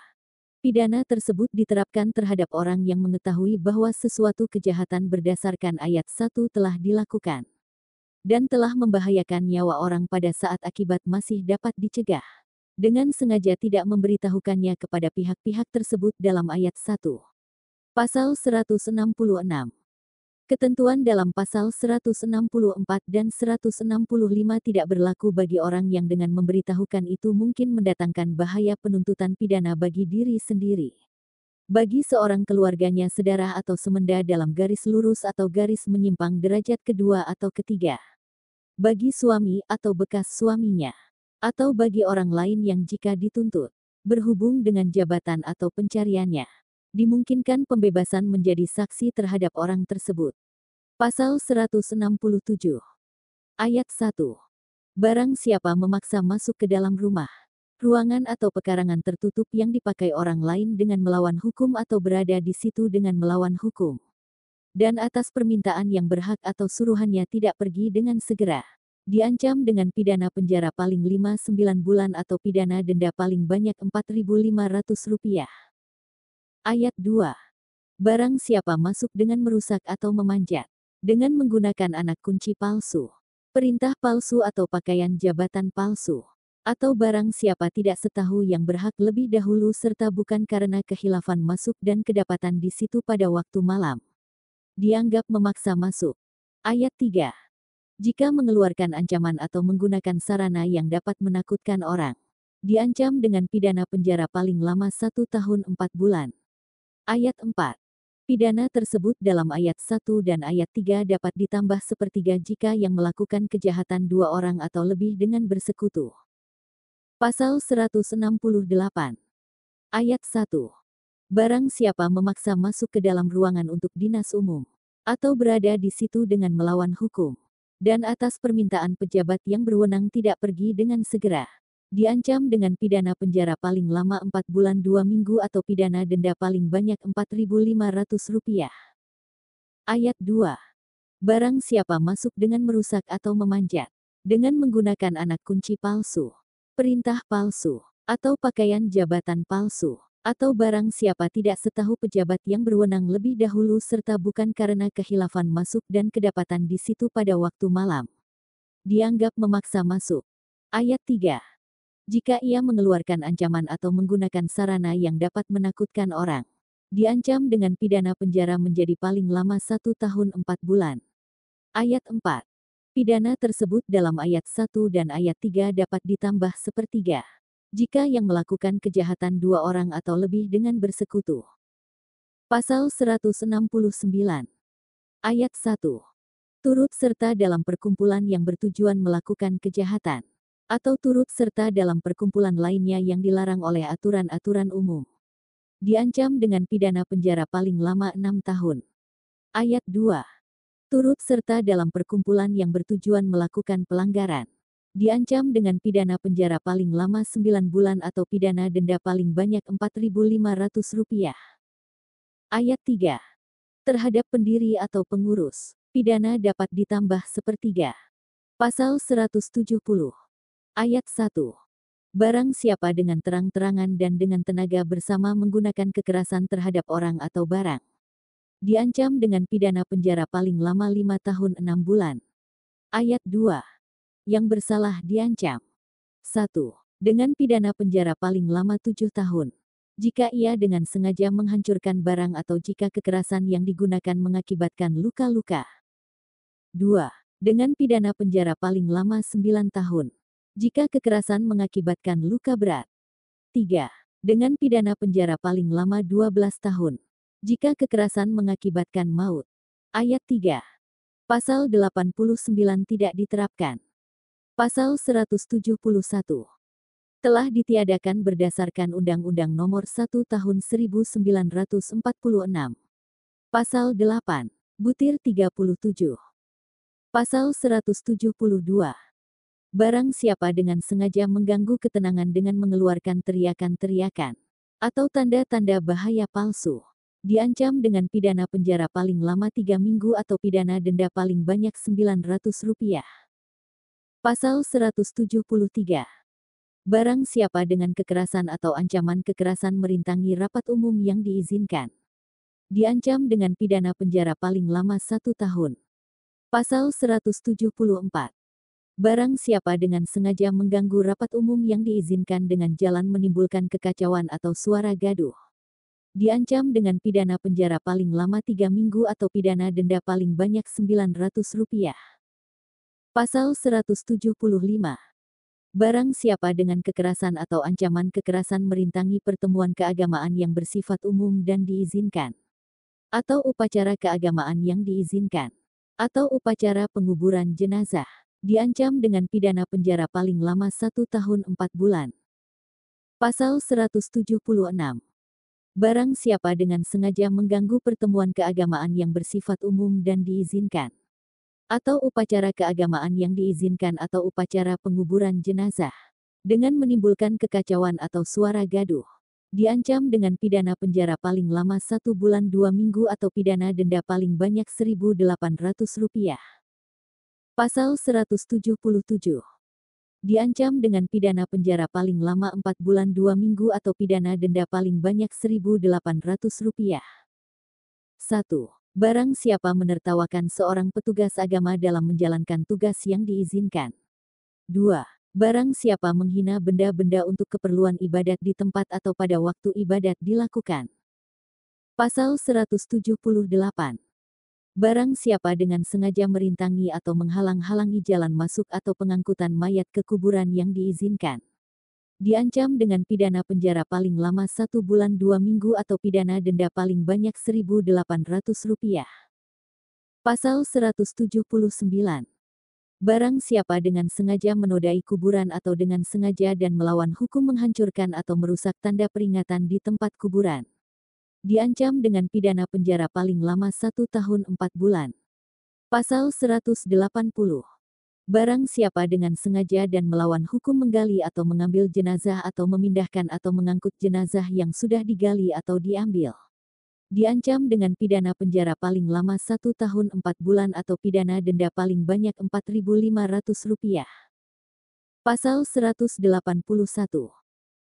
Pidana tersebut diterapkan terhadap orang yang mengetahui bahwa sesuatu kejahatan berdasarkan ayat 1 telah dilakukan dan telah membahayakan nyawa orang pada saat akibat masih dapat dicegah. Dengan sengaja tidak memberitahukannya kepada pihak-pihak tersebut dalam ayat 1. Pasal 166. Ketentuan dalam pasal 164 dan 165 tidak berlaku bagi orang yang dengan memberitahukan itu mungkin mendatangkan bahaya penuntutan pidana bagi diri sendiri. Bagi seorang keluarganya sedarah atau semenda dalam garis lurus atau garis menyimpang derajat kedua atau ketiga bagi suami atau bekas suaminya, atau bagi orang lain yang jika dituntut, berhubung dengan jabatan atau pencariannya, dimungkinkan pembebasan menjadi saksi terhadap orang tersebut. Pasal 167 Ayat 1 Barang siapa memaksa masuk ke dalam rumah, ruangan atau pekarangan tertutup yang dipakai orang lain dengan melawan hukum atau berada di situ dengan melawan hukum dan atas permintaan yang berhak atau suruhannya tidak pergi dengan segera. Diancam dengan pidana penjara paling 5-9 bulan atau pidana denda paling banyak Rp4.500. Ayat 2. Barang siapa masuk dengan merusak atau memanjat, dengan menggunakan anak kunci palsu, perintah palsu atau pakaian jabatan palsu, atau barang siapa tidak setahu yang berhak lebih dahulu serta bukan karena kehilafan masuk dan kedapatan di situ pada waktu malam dianggap memaksa masuk. Ayat 3. Jika mengeluarkan ancaman atau menggunakan sarana yang dapat menakutkan orang, diancam dengan pidana penjara paling lama satu tahun empat bulan. Ayat 4. Pidana tersebut dalam ayat 1 dan ayat 3 dapat ditambah sepertiga jika yang melakukan kejahatan dua orang atau lebih dengan bersekutu. Pasal 168 Ayat 1 Barang siapa memaksa masuk ke dalam ruangan untuk dinas umum, atau berada di situ dengan melawan hukum, dan atas permintaan pejabat yang berwenang tidak pergi dengan segera, diancam dengan pidana penjara paling lama 4 bulan 2 minggu atau pidana denda paling banyak Rp4.500. Ayat 2. Barang siapa masuk dengan merusak atau memanjat, dengan menggunakan anak kunci palsu, perintah palsu, atau pakaian jabatan palsu, atau barang siapa tidak setahu pejabat yang berwenang lebih dahulu serta bukan karena kehilafan masuk dan kedapatan di situ pada waktu malam. Dianggap memaksa masuk. Ayat 3. Jika ia mengeluarkan ancaman atau menggunakan sarana yang dapat menakutkan orang, diancam dengan pidana penjara menjadi paling lama satu tahun empat bulan. Ayat 4. Pidana tersebut dalam ayat 1 dan ayat 3 dapat ditambah sepertiga. Jika yang melakukan kejahatan dua orang atau lebih dengan bersekutu. Pasal 169. Ayat 1. Turut serta dalam perkumpulan yang bertujuan melakukan kejahatan atau turut serta dalam perkumpulan lainnya yang dilarang oleh aturan-aturan umum. Diancam dengan pidana penjara paling lama enam tahun. Ayat 2. Turut serta dalam perkumpulan yang bertujuan melakukan pelanggaran. Diancam dengan pidana penjara paling lama 9 bulan atau pidana denda paling banyak Rp4.500. Ayat 3. Terhadap pendiri atau pengurus, pidana dapat ditambah sepertiga. Pasal 170. Ayat 1. Barang siapa dengan terang-terangan dan dengan tenaga bersama menggunakan kekerasan terhadap orang atau barang. Diancam dengan pidana penjara paling lama 5 tahun 6 bulan. Ayat 2. Yang bersalah diancam. 1. Dengan pidana penjara paling lama 7 tahun. Jika ia dengan sengaja menghancurkan barang atau jika kekerasan yang digunakan mengakibatkan luka-luka. 2. Dengan pidana penjara paling lama 9 tahun jika kekerasan mengakibatkan luka berat. 3. Dengan pidana penjara paling lama 12 tahun. Jika kekerasan mengakibatkan maut. Ayat 3. Pasal 89 tidak diterapkan. Pasal 171 telah ditiadakan berdasarkan Undang-Undang Nomor 1 Tahun 1946. Pasal 8, butir 37. Pasal 172 Barang siapa dengan sengaja mengganggu ketenangan dengan mengeluarkan teriakan-teriakan atau tanda-tanda bahaya palsu, diancam dengan pidana penjara paling lama tiga minggu atau pidana denda paling banyak Rp900. Pasal 173. Barang siapa dengan kekerasan atau ancaman kekerasan merintangi rapat umum yang diizinkan, diancam dengan pidana penjara paling lama satu tahun. Pasal 174. Barang siapa dengan sengaja mengganggu rapat umum yang diizinkan dengan jalan menimbulkan kekacauan atau suara gaduh. Diancam dengan pidana penjara paling lama tiga minggu atau pidana denda paling banyak Rp900. Pasal 175. Barang siapa dengan kekerasan atau ancaman kekerasan merintangi pertemuan keagamaan yang bersifat umum dan diizinkan. Atau upacara keagamaan yang diizinkan. Atau upacara penguburan jenazah diancam dengan pidana penjara paling lama satu tahun empat bulan. Pasal 176. Barang siapa dengan sengaja mengganggu pertemuan keagamaan yang bersifat umum dan diizinkan. Atau upacara keagamaan yang diizinkan atau upacara penguburan jenazah. Dengan menimbulkan kekacauan atau suara gaduh. Diancam dengan pidana penjara paling lama satu bulan dua minggu atau pidana denda paling banyak Rp1.800. Pasal 177. Diancam dengan pidana penjara paling lama 4 bulan 2 minggu atau pidana denda paling banyak Rp1.800. 1. Barang siapa menertawakan seorang petugas agama dalam menjalankan tugas yang diizinkan. 2. Barang siapa menghina benda-benda untuk keperluan ibadat di tempat atau pada waktu ibadat dilakukan. Pasal 178. Barang siapa dengan sengaja merintangi atau menghalang-halangi jalan masuk atau pengangkutan mayat ke kuburan yang diizinkan. Diancam dengan pidana penjara paling lama satu bulan dua minggu atau pidana denda paling banyak Rp1.800. Pasal 179. Barang siapa dengan sengaja menodai kuburan atau dengan sengaja dan melawan hukum menghancurkan atau merusak tanda peringatan di tempat kuburan diancam dengan pidana penjara paling lama satu tahun empat bulan. Pasal 180. Barang siapa dengan sengaja dan melawan hukum menggali atau mengambil jenazah atau memindahkan atau mengangkut jenazah yang sudah digali atau diambil. diancam dengan pidana penjara paling lama satu tahun empat bulan atau pidana denda paling banyak Rp4.500. Pasal 181.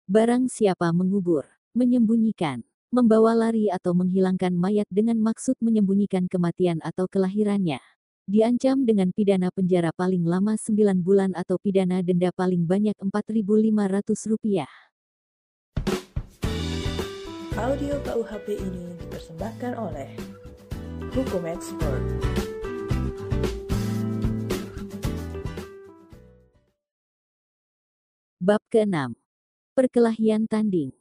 Barang siapa mengubur, menyembunyikan, membawa lari atau menghilangkan mayat dengan maksud menyembunyikan kematian atau kelahirannya, diancam dengan pidana penjara paling lama 9 bulan atau pidana denda paling banyak Rp4.500. Audio KUHP ini dipersembahkan oleh Hukum Expert. Bab ke-6. Perkelahian tanding.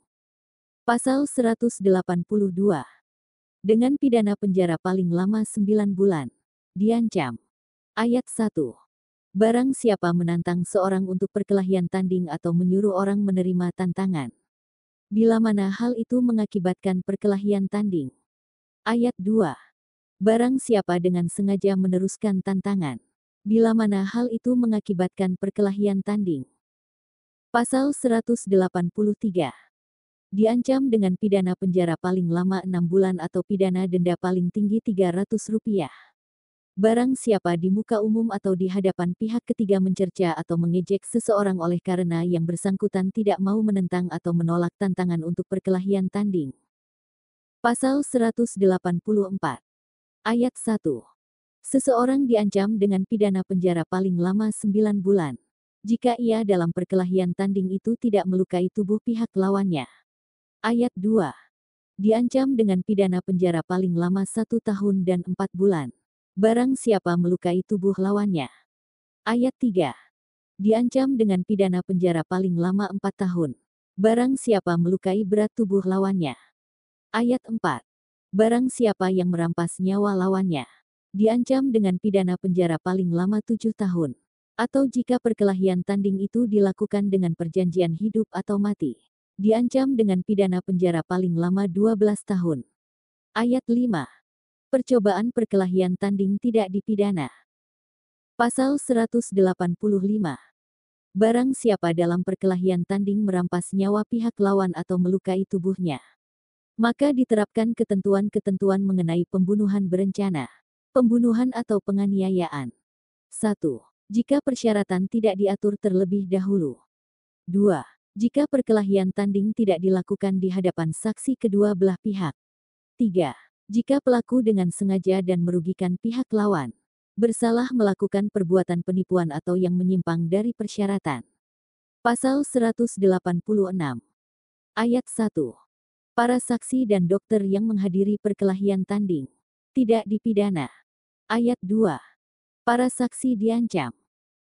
Pasal 182. Dengan pidana penjara paling lama 9 bulan. Diancam. Ayat 1. Barang siapa menantang seorang untuk perkelahian tanding atau menyuruh orang menerima tantangan bila mana hal itu mengakibatkan perkelahian tanding. Ayat 2. Barang siapa dengan sengaja meneruskan tantangan, bila mana hal itu mengakibatkan perkelahian tanding. Pasal 183. Diancam dengan pidana penjara paling lama 6 bulan atau pidana denda paling tinggi Rp300 barang siapa di muka umum atau di hadapan pihak ketiga mencerca atau mengejek seseorang oleh karena yang bersangkutan tidak mau menentang atau menolak tantangan untuk perkelahian tanding. Pasal 184 Ayat 1 Seseorang diancam dengan pidana penjara paling lama 9 bulan, jika ia dalam perkelahian tanding itu tidak melukai tubuh pihak lawannya. Ayat 2 Diancam dengan pidana penjara paling lama satu tahun dan empat bulan Barang siapa melukai tubuh lawannya. Ayat 3. Diancam dengan pidana penjara paling lama 4 tahun. Barang siapa melukai berat tubuh lawannya. Ayat 4. Barang siapa yang merampas nyawa lawannya. Diancam dengan pidana penjara paling lama 7 tahun. Atau jika perkelahian tanding itu dilakukan dengan perjanjian hidup atau mati. Diancam dengan pidana penjara paling lama 12 tahun. Ayat 5. Percobaan perkelahian tanding tidak dipidana. Pasal 185. Barang siapa dalam perkelahian tanding merampas nyawa pihak lawan atau melukai tubuhnya, maka diterapkan ketentuan-ketentuan mengenai pembunuhan berencana, pembunuhan atau penganiayaan. 1. Jika persyaratan tidak diatur terlebih dahulu. 2. Jika perkelahian tanding tidak dilakukan di hadapan saksi kedua belah pihak. 3 jika pelaku dengan sengaja dan merugikan pihak lawan, bersalah melakukan perbuatan penipuan atau yang menyimpang dari persyaratan. Pasal 186. Ayat 1. Para saksi dan dokter yang menghadiri perkelahian tanding tidak dipidana. Ayat 2. Para saksi diancam.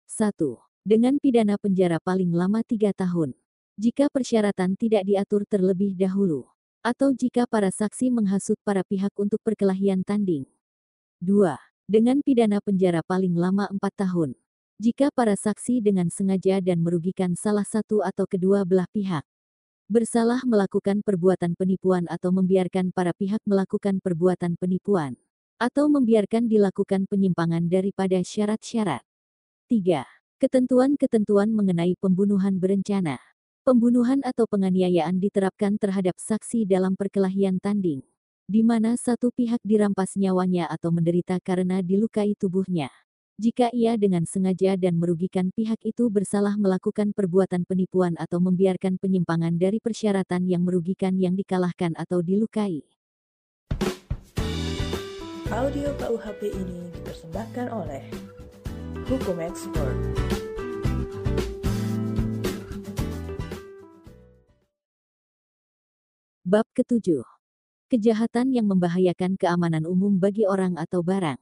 1. Dengan pidana penjara paling lama 3 tahun. Jika persyaratan tidak diatur terlebih dahulu atau jika para saksi menghasut para pihak untuk perkelahian tanding. 2. Dengan pidana penjara paling lama 4 tahun. Jika para saksi dengan sengaja dan merugikan salah satu atau kedua belah pihak bersalah melakukan perbuatan penipuan atau membiarkan para pihak melakukan perbuatan penipuan atau membiarkan dilakukan penyimpangan daripada syarat-syarat. 3. Ketentuan-ketentuan mengenai pembunuhan berencana Pembunuhan atau penganiayaan diterapkan terhadap saksi dalam perkelahian tanding, di mana satu pihak dirampas nyawanya atau menderita karena dilukai tubuhnya. Jika ia dengan sengaja dan merugikan pihak itu bersalah melakukan perbuatan penipuan atau membiarkan penyimpangan dari persyaratan yang merugikan yang dikalahkan atau dilukai. Audio KUHP ini dipersembahkan oleh Hukum Expert. Bab ketujuh. Kejahatan yang membahayakan keamanan umum bagi orang atau barang.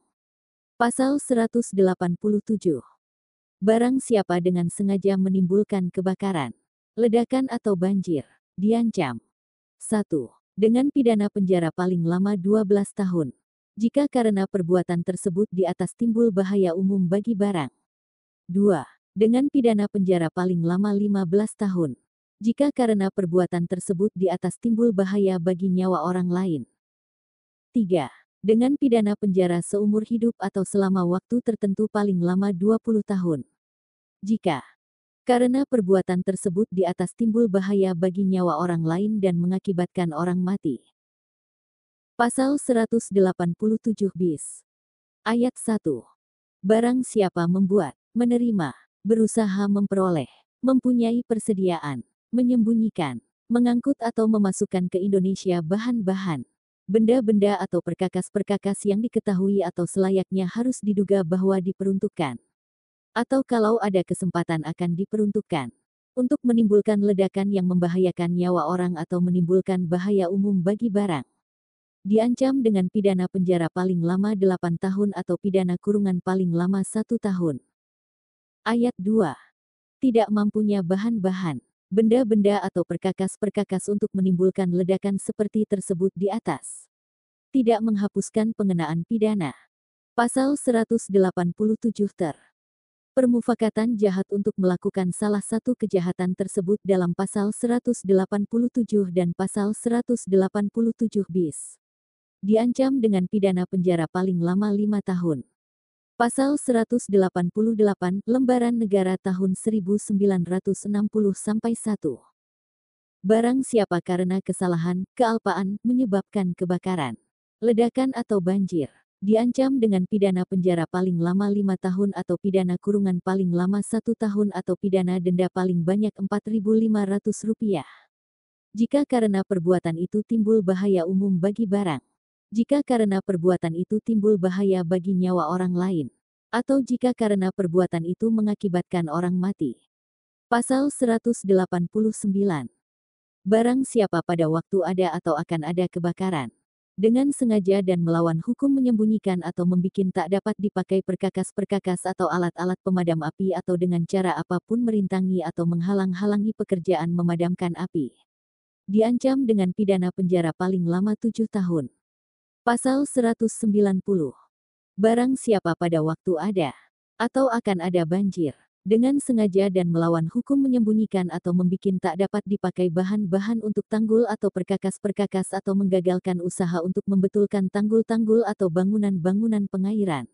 Pasal 187. Barang siapa dengan sengaja menimbulkan kebakaran, ledakan atau banjir, diancam. 1. Dengan pidana penjara paling lama 12 tahun. Jika karena perbuatan tersebut di atas timbul bahaya umum bagi barang. 2. Dengan pidana penjara paling lama 15 tahun jika karena perbuatan tersebut di atas timbul bahaya bagi nyawa orang lain. 3. Dengan pidana penjara seumur hidup atau selama waktu tertentu paling lama 20 tahun. Jika karena perbuatan tersebut di atas timbul bahaya bagi nyawa orang lain dan mengakibatkan orang mati. Pasal 187 bis. Ayat 1. Barang siapa membuat, menerima, berusaha memperoleh, mempunyai persediaan, menyembunyikan, mengangkut atau memasukkan ke Indonesia bahan-bahan, benda-benda atau perkakas-perkakas yang diketahui atau selayaknya harus diduga bahwa diperuntukkan. Atau kalau ada kesempatan akan diperuntukkan. Untuk menimbulkan ledakan yang membahayakan nyawa orang atau menimbulkan bahaya umum bagi barang. Diancam dengan pidana penjara paling lama 8 tahun atau pidana kurungan paling lama 1 tahun. Ayat 2. Tidak mampunya bahan-bahan, benda-benda atau perkakas-perkakas untuk menimbulkan ledakan seperti tersebut di atas. Tidak menghapuskan pengenaan pidana. Pasal 187 ter. Permufakatan jahat untuk melakukan salah satu kejahatan tersebut dalam pasal 187 dan pasal 187 bis diancam dengan pidana penjara paling lama lima tahun. Pasal 188 Lembaran Negara tahun 1960 sampai 1. Barang siapa karena kesalahan, kealpaan, menyebabkan kebakaran, ledakan atau banjir, diancam dengan pidana penjara paling lama lima tahun atau pidana kurungan paling lama satu tahun atau pidana denda paling banyak Rp4.500. Jika karena perbuatan itu timbul bahaya umum bagi barang, jika karena perbuatan itu timbul bahaya bagi nyawa orang lain, atau jika karena perbuatan itu mengakibatkan orang mati. Pasal 189. Barang siapa pada waktu ada atau akan ada kebakaran, dengan sengaja dan melawan hukum menyembunyikan atau membikin tak dapat dipakai perkakas-perkakas atau alat-alat pemadam api atau dengan cara apa pun merintangi atau menghalang-halangi pekerjaan memadamkan api. Diancam dengan pidana penjara paling lama tujuh tahun Pasal 190. Barang siapa pada waktu ada atau akan ada banjir, dengan sengaja dan melawan hukum menyembunyikan atau membikin tak dapat dipakai bahan-bahan untuk tanggul atau perkakas-perkakas atau menggagalkan usaha untuk membetulkan tanggul-tanggul atau bangunan-bangunan pengairan.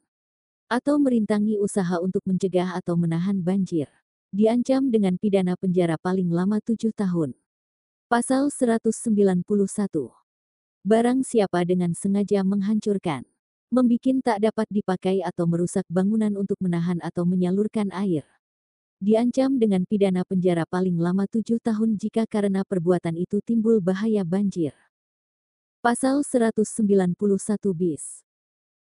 Atau merintangi usaha untuk mencegah atau menahan banjir. Diancam dengan pidana penjara paling lama tujuh tahun. Pasal 191 Barang siapa dengan sengaja menghancurkan, membikin tak dapat dipakai atau merusak bangunan untuk menahan atau menyalurkan air. Diancam dengan pidana penjara paling lama tujuh tahun jika karena perbuatan itu timbul bahaya banjir. Pasal 191 bis.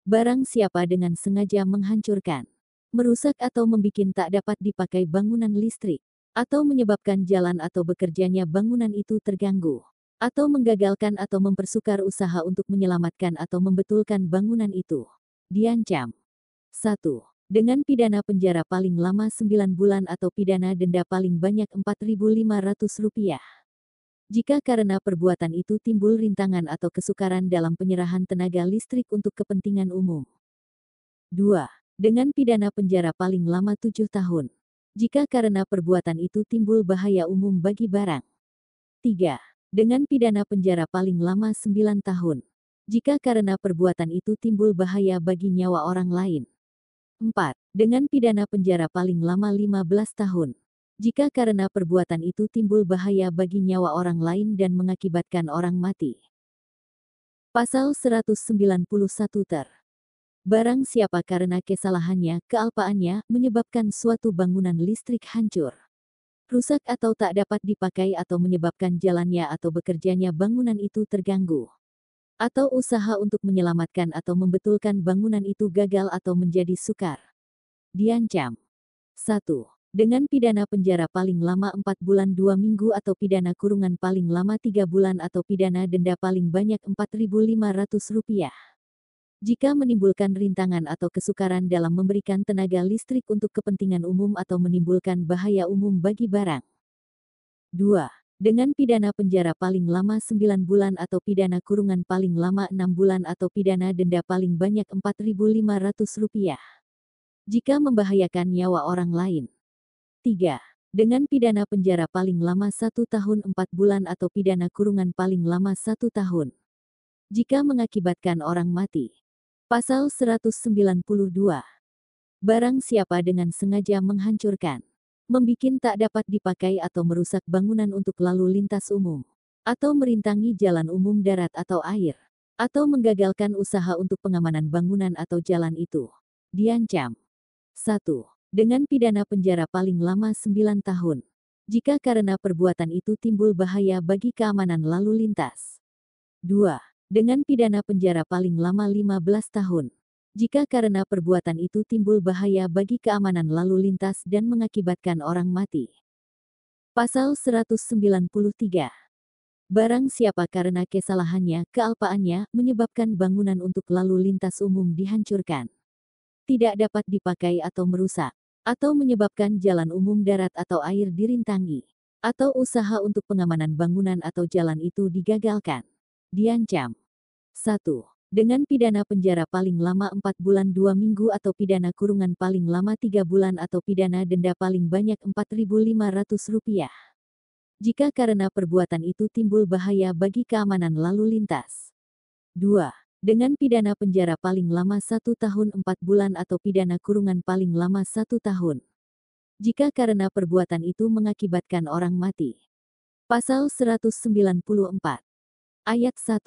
Barang siapa dengan sengaja menghancurkan, merusak atau membikin tak dapat dipakai bangunan listrik, atau menyebabkan jalan atau bekerjanya bangunan itu terganggu atau menggagalkan atau mempersukar usaha untuk menyelamatkan atau membetulkan bangunan itu. Diancam. 1. Dengan pidana penjara paling lama 9 bulan atau pidana denda paling banyak Rp4.500. Jika karena perbuatan itu timbul rintangan atau kesukaran dalam penyerahan tenaga listrik untuk kepentingan umum. 2. Dengan pidana penjara paling lama 7 tahun. Jika karena perbuatan itu timbul bahaya umum bagi barang. 3 dengan pidana penjara paling lama 9 tahun. Jika karena perbuatan itu timbul bahaya bagi nyawa orang lain. 4. Dengan pidana penjara paling lama 15 tahun. Jika karena perbuatan itu timbul bahaya bagi nyawa orang lain dan mengakibatkan orang mati. Pasal 191 ter. Barang siapa karena kesalahannya, kealpaannya, menyebabkan suatu bangunan listrik hancur rusak atau tak dapat dipakai atau menyebabkan jalannya atau bekerjanya bangunan itu terganggu. Atau usaha untuk menyelamatkan atau membetulkan bangunan itu gagal atau menjadi sukar. Diancam. 1. Dengan pidana penjara paling lama 4 bulan 2 minggu atau pidana kurungan paling lama 3 bulan atau pidana denda paling banyak Rp4.500 jika menimbulkan rintangan atau kesukaran dalam memberikan tenaga listrik untuk kepentingan umum atau menimbulkan bahaya umum bagi barang. 2. Dengan pidana penjara paling lama 9 bulan atau pidana kurungan paling lama 6 bulan atau pidana denda paling banyak Rp4.500. Jika membahayakan nyawa orang lain. 3. Dengan pidana penjara paling lama 1 tahun 4 bulan atau pidana kurungan paling lama 1 tahun. Jika mengakibatkan orang mati. Pasal 192. Barang siapa dengan sengaja menghancurkan, membikin tak dapat dipakai atau merusak bangunan untuk lalu lintas umum, atau merintangi jalan umum darat atau air, atau menggagalkan usaha untuk pengamanan bangunan atau jalan itu, diancam 1. Dengan pidana penjara paling lama 9 tahun. Jika karena perbuatan itu timbul bahaya bagi keamanan lalu lintas. 2. Dengan pidana penjara paling lama 15 tahun. Jika karena perbuatan itu timbul bahaya bagi keamanan lalu lintas dan mengakibatkan orang mati. Pasal 193 Barang siapa karena kesalahannya, kealpaannya, menyebabkan bangunan untuk lalu lintas umum dihancurkan. Tidak dapat dipakai atau merusak. Atau menyebabkan jalan umum darat atau air dirintangi. Atau usaha untuk pengamanan bangunan atau jalan itu digagalkan. Diancam. 1. Dengan pidana penjara paling lama 4 bulan 2 minggu atau pidana kurungan paling lama 3 bulan atau pidana denda paling banyak Rp4.500 jika karena perbuatan itu timbul bahaya bagi keamanan lalu lintas. 2. Dengan pidana penjara paling lama satu tahun empat bulan atau pidana kurungan paling lama satu tahun. Jika karena perbuatan itu mengakibatkan orang mati. Pasal 194. Ayat 1.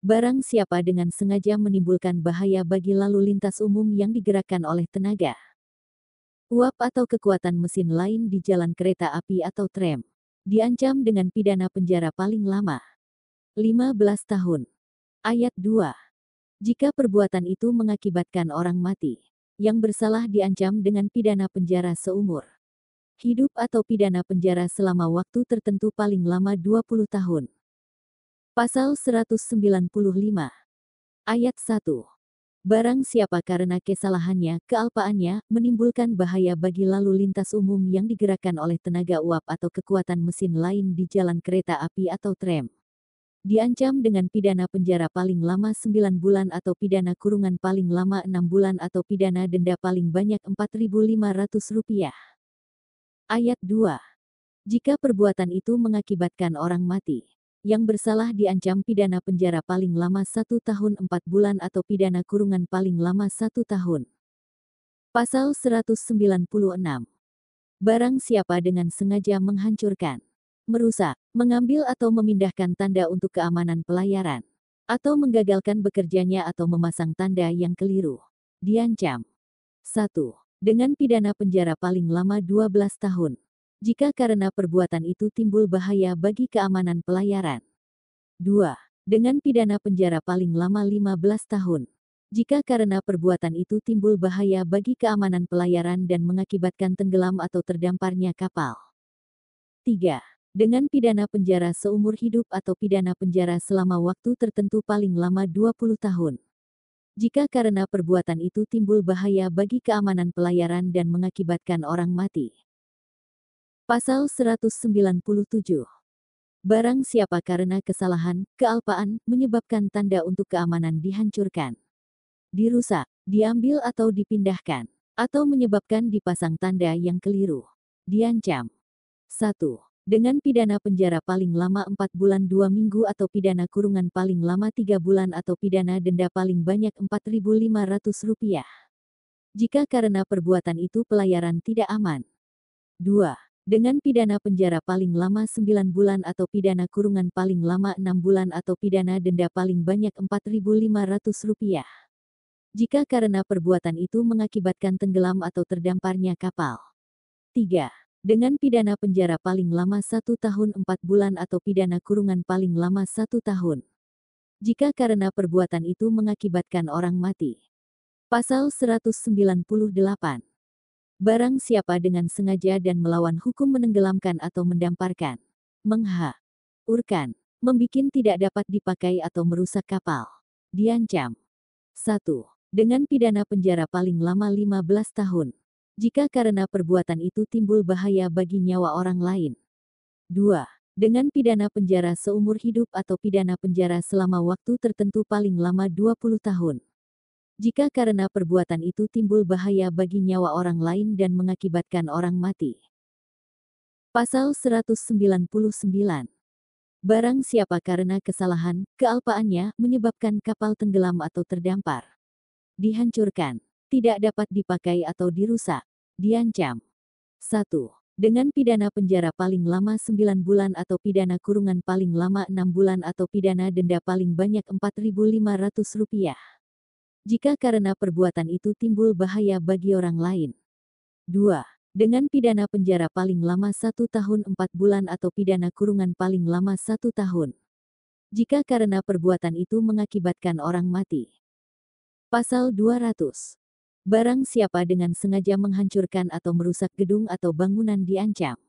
Barang siapa dengan sengaja menimbulkan bahaya bagi lalu lintas umum yang digerakkan oleh tenaga, uap atau kekuatan mesin lain di jalan kereta api atau tram diancam dengan pidana penjara paling lama 15 tahun. Ayat 2. Jika perbuatan itu mengakibatkan orang mati, yang bersalah diancam dengan pidana penjara seumur hidup atau pidana penjara selama waktu tertentu paling lama 20 tahun. Pasal 195 Ayat 1 Barang siapa karena kesalahannya, kealpaannya, menimbulkan bahaya bagi lalu lintas umum yang digerakkan oleh tenaga uap atau kekuatan mesin lain di jalan kereta api atau tram. Diancam dengan pidana penjara paling lama 9 bulan atau pidana kurungan paling lama 6 bulan atau pidana denda paling banyak Rp4.500. Ayat 2. Jika perbuatan itu mengakibatkan orang mati yang bersalah diancam pidana penjara paling lama satu tahun empat bulan atau pidana kurungan paling lama satu tahun. Pasal 196. Barang siapa dengan sengaja menghancurkan, merusak, mengambil atau memindahkan tanda untuk keamanan pelayaran, atau menggagalkan bekerjanya atau memasang tanda yang keliru, diancam. 1. Dengan pidana penjara paling lama 12 tahun jika karena perbuatan itu timbul bahaya bagi keamanan pelayaran. 2. Dengan pidana penjara paling lama 15 tahun. Jika karena perbuatan itu timbul bahaya bagi keamanan pelayaran dan mengakibatkan tenggelam atau terdamparnya kapal. 3. Dengan pidana penjara seumur hidup atau pidana penjara selama waktu tertentu paling lama 20 tahun. Jika karena perbuatan itu timbul bahaya bagi keamanan pelayaran dan mengakibatkan orang mati. Pasal 197. Barang siapa karena kesalahan, kealpaan, menyebabkan tanda untuk keamanan dihancurkan, dirusak, diambil atau dipindahkan, atau menyebabkan dipasang tanda yang keliru, diancam. 1. Dengan pidana penjara paling lama 4 bulan 2 minggu atau pidana kurungan paling lama 3 bulan atau pidana denda paling banyak Rp4.500. Jika karena perbuatan itu pelayaran tidak aman. 2 dengan pidana penjara paling lama 9 bulan atau pidana kurungan paling lama 6 bulan atau pidana denda paling banyak Rp4.500. Jika karena perbuatan itu mengakibatkan tenggelam atau terdamparnya kapal. 3. Dengan pidana penjara paling lama 1 tahun 4 bulan atau pidana kurungan paling lama 1 tahun. Jika karena perbuatan itu mengakibatkan orang mati. Pasal 198 Barang siapa dengan sengaja dan melawan hukum menenggelamkan atau mendamparkan, mengha, urkan, membikin tidak dapat dipakai atau merusak kapal, diancam. 1. Dengan pidana penjara paling lama 15 tahun. Jika karena perbuatan itu timbul bahaya bagi nyawa orang lain. 2. Dengan pidana penjara seumur hidup atau pidana penjara selama waktu tertentu paling lama 20 tahun jika karena perbuatan itu timbul bahaya bagi nyawa orang lain dan mengakibatkan orang mati. Pasal 199 Barang siapa karena kesalahan, kealpaannya, menyebabkan kapal tenggelam atau terdampar. Dihancurkan, tidak dapat dipakai atau dirusak, diancam. 1. dengan pidana penjara paling lama 9 bulan atau pidana kurungan paling lama 6 bulan atau pidana denda paling banyak Rp4.500. Jika karena perbuatan itu timbul bahaya bagi orang lain. 2. Dengan pidana penjara paling lama 1 tahun 4 bulan atau pidana kurungan paling lama 1 tahun. Jika karena perbuatan itu mengakibatkan orang mati. Pasal 200. Barang siapa dengan sengaja menghancurkan atau merusak gedung atau bangunan diancam.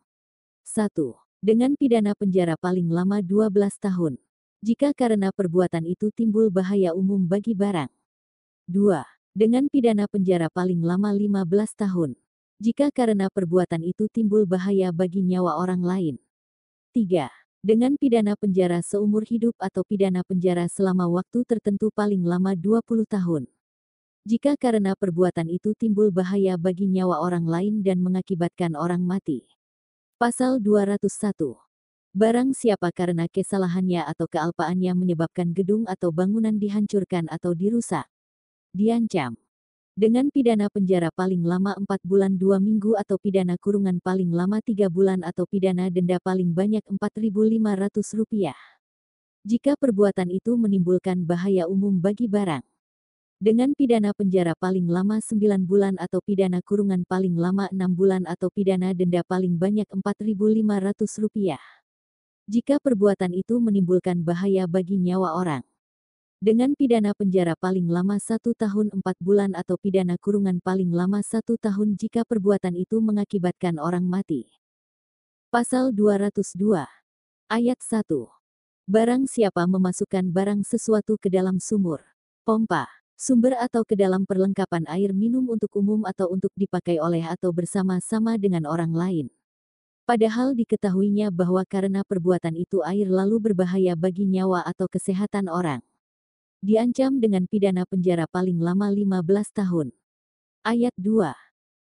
1. Dengan pidana penjara paling lama 12 tahun. Jika karena perbuatan itu timbul bahaya umum bagi barang. 2. Dengan pidana penjara paling lama 15 tahun. Jika karena perbuatan itu timbul bahaya bagi nyawa orang lain. 3 dengan pidana penjara seumur hidup atau pidana penjara selama waktu tertentu paling lama 20 tahun. Jika karena perbuatan itu timbul bahaya bagi nyawa orang lain dan mengakibatkan orang mati. Pasal 201. Barang siapa karena kesalahannya atau kealpaannya menyebabkan gedung atau bangunan dihancurkan atau dirusak. Diancam dengan pidana penjara paling lama 4 bulan 2 minggu atau pidana kurungan paling lama 3 bulan atau pidana denda paling banyak Rp4.500. Jika perbuatan itu menimbulkan bahaya umum bagi barang. Dengan pidana penjara paling lama 9 bulan atau pidana kurungan paling lama 6 bulan atau pidana denda paling banyak Rp4.500. Jika perbuatan itu menimbulkan bahaya bagi nyawa orang dengan pidana penjara paling lama satu tahun empat bulan atau pidana kurungan paling lama satu tahun jika perbuatan itu mengakibatkan orang mati. Pasal 202. Ayat 1. Barang siapa memasukkan barang sesuatu ke dalam sumur, pompa, sumber atau ke dalam perlengkapan air minum untuk umum atau untuk dipakai oleh atau bersama-sama dengan orang lain. Padahal diketahuinya bahwa karena perbuatan itu air lalu berbahaya bagi nyawa atau kesehatan orang diancam dengan pidana penjara paling lama 15 tahun. Ayat 2.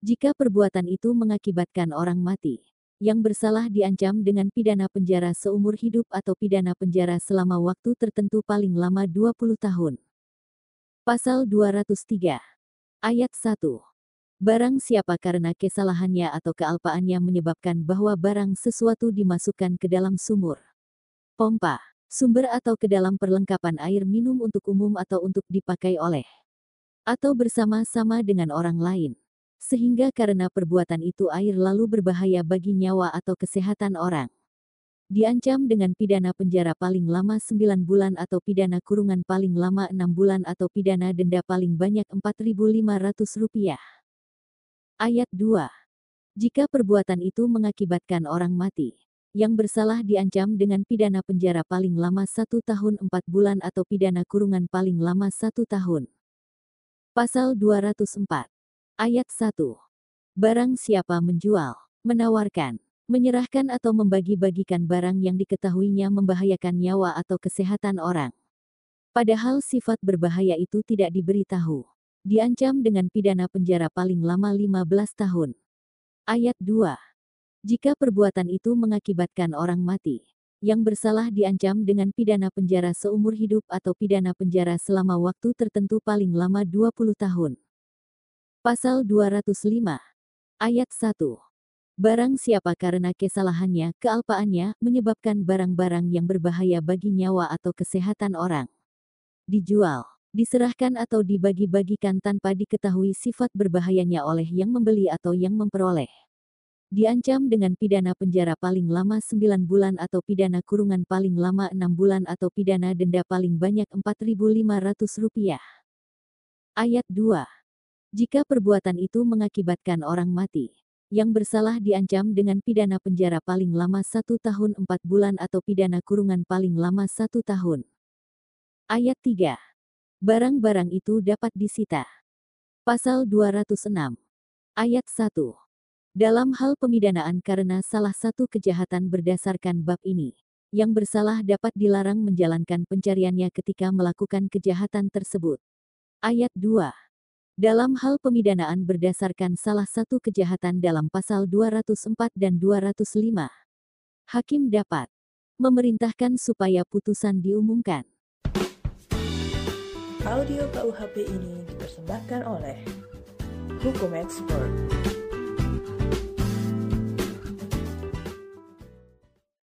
Jika perbuatan itu mengakibatkan orang mati, yang bersalah diancam dengan pidana penjara seumur hidup atau pidana penjara selama waktu tertentu paling lama 20 tahun. Pasal 203. Ayat 1. Barang siapa karena kesalahannya atau kealpaannya menyebabkan bahwa barang sesuatu dimasukkan ke dalam sumur, pompa, sumber atau ke dalam perlengkapan air minum untuk umum atau untuk dipakai oleh atau bersama-sama dengan orang lain. Sehingga karena perbuatan itu air lalu berbahaya bagi nyawa atau kesehatan orang. Diancam dengan pidana penjara paling lama 9 bulan atau pidana kurungan paling lama 6 bulan atau pidana denda paling banyak Rp4.500. Ayat 2. Jika perbuatan itu mengakibatkan orang mati yang bersalah diancam dengan pidana penjara paling lama satu tahun empat bulan atau pidana kurungan paling lama satu tahun. Pasal 204. Ayat 1. Barang siapa menjual, menawarkan, menyerahkan atau membagi-bagikan barang yang diketahuinya membahayakan nyawa atau kesehatan orang. Padahal sifat berbahaya itu tidak diberitahu. Diancam dengan pidana penjara paling lama 15 tahun. Ayat 2 jika perbuatan itu mengakibatkan orang mati, yang bersalah diancam dengan pidana penjara seumur hidup atau pidana penjara selama waktu tertentu paling lama 20 tahun. Pasal 205. Ayat 1. Barang siapa karena kesalahannya, kealpaannya, menyebabkan barang-barang yang berbahaya bagi nyawa atau kesehatan orang. Dijual, diserahkan atau dibagi-bagikan tanpa diketahui sifat berbahayanya oleh yang membeli atau yang memperoleh diancam dengan pidana penjara paling lama 9 bulan atau pidana kurungan paling lama 6 bulan atau pidana denda paling banyak Rp4.500. Ayat 2. Jika perbuatan itu mengakibatkan orang mati, yang bersalah diancam dengan pidana penjara paling lama satu tahun 4 bulan atau pidana kurungan paling lama satu tahun. Ayat 3. Barang-barang itu dapat disita. Pasal 206. Ayat 1 dalam hal pemidanaan karena salah satu kejahatan berdasarkan bab ini, yang bersalah dapat dilarang menjalankan pencariannya ketika melakukan kejahatan tersebut. Ayat 2. Dalam hal pemidanaan berdasarkan salah satu kejahatan dalam pasal 204 dan 205, hakim dapat memerintahkan supaya putusan diumumkan. Audio KUHP ini dipersembahkan oleh Hukum Expert.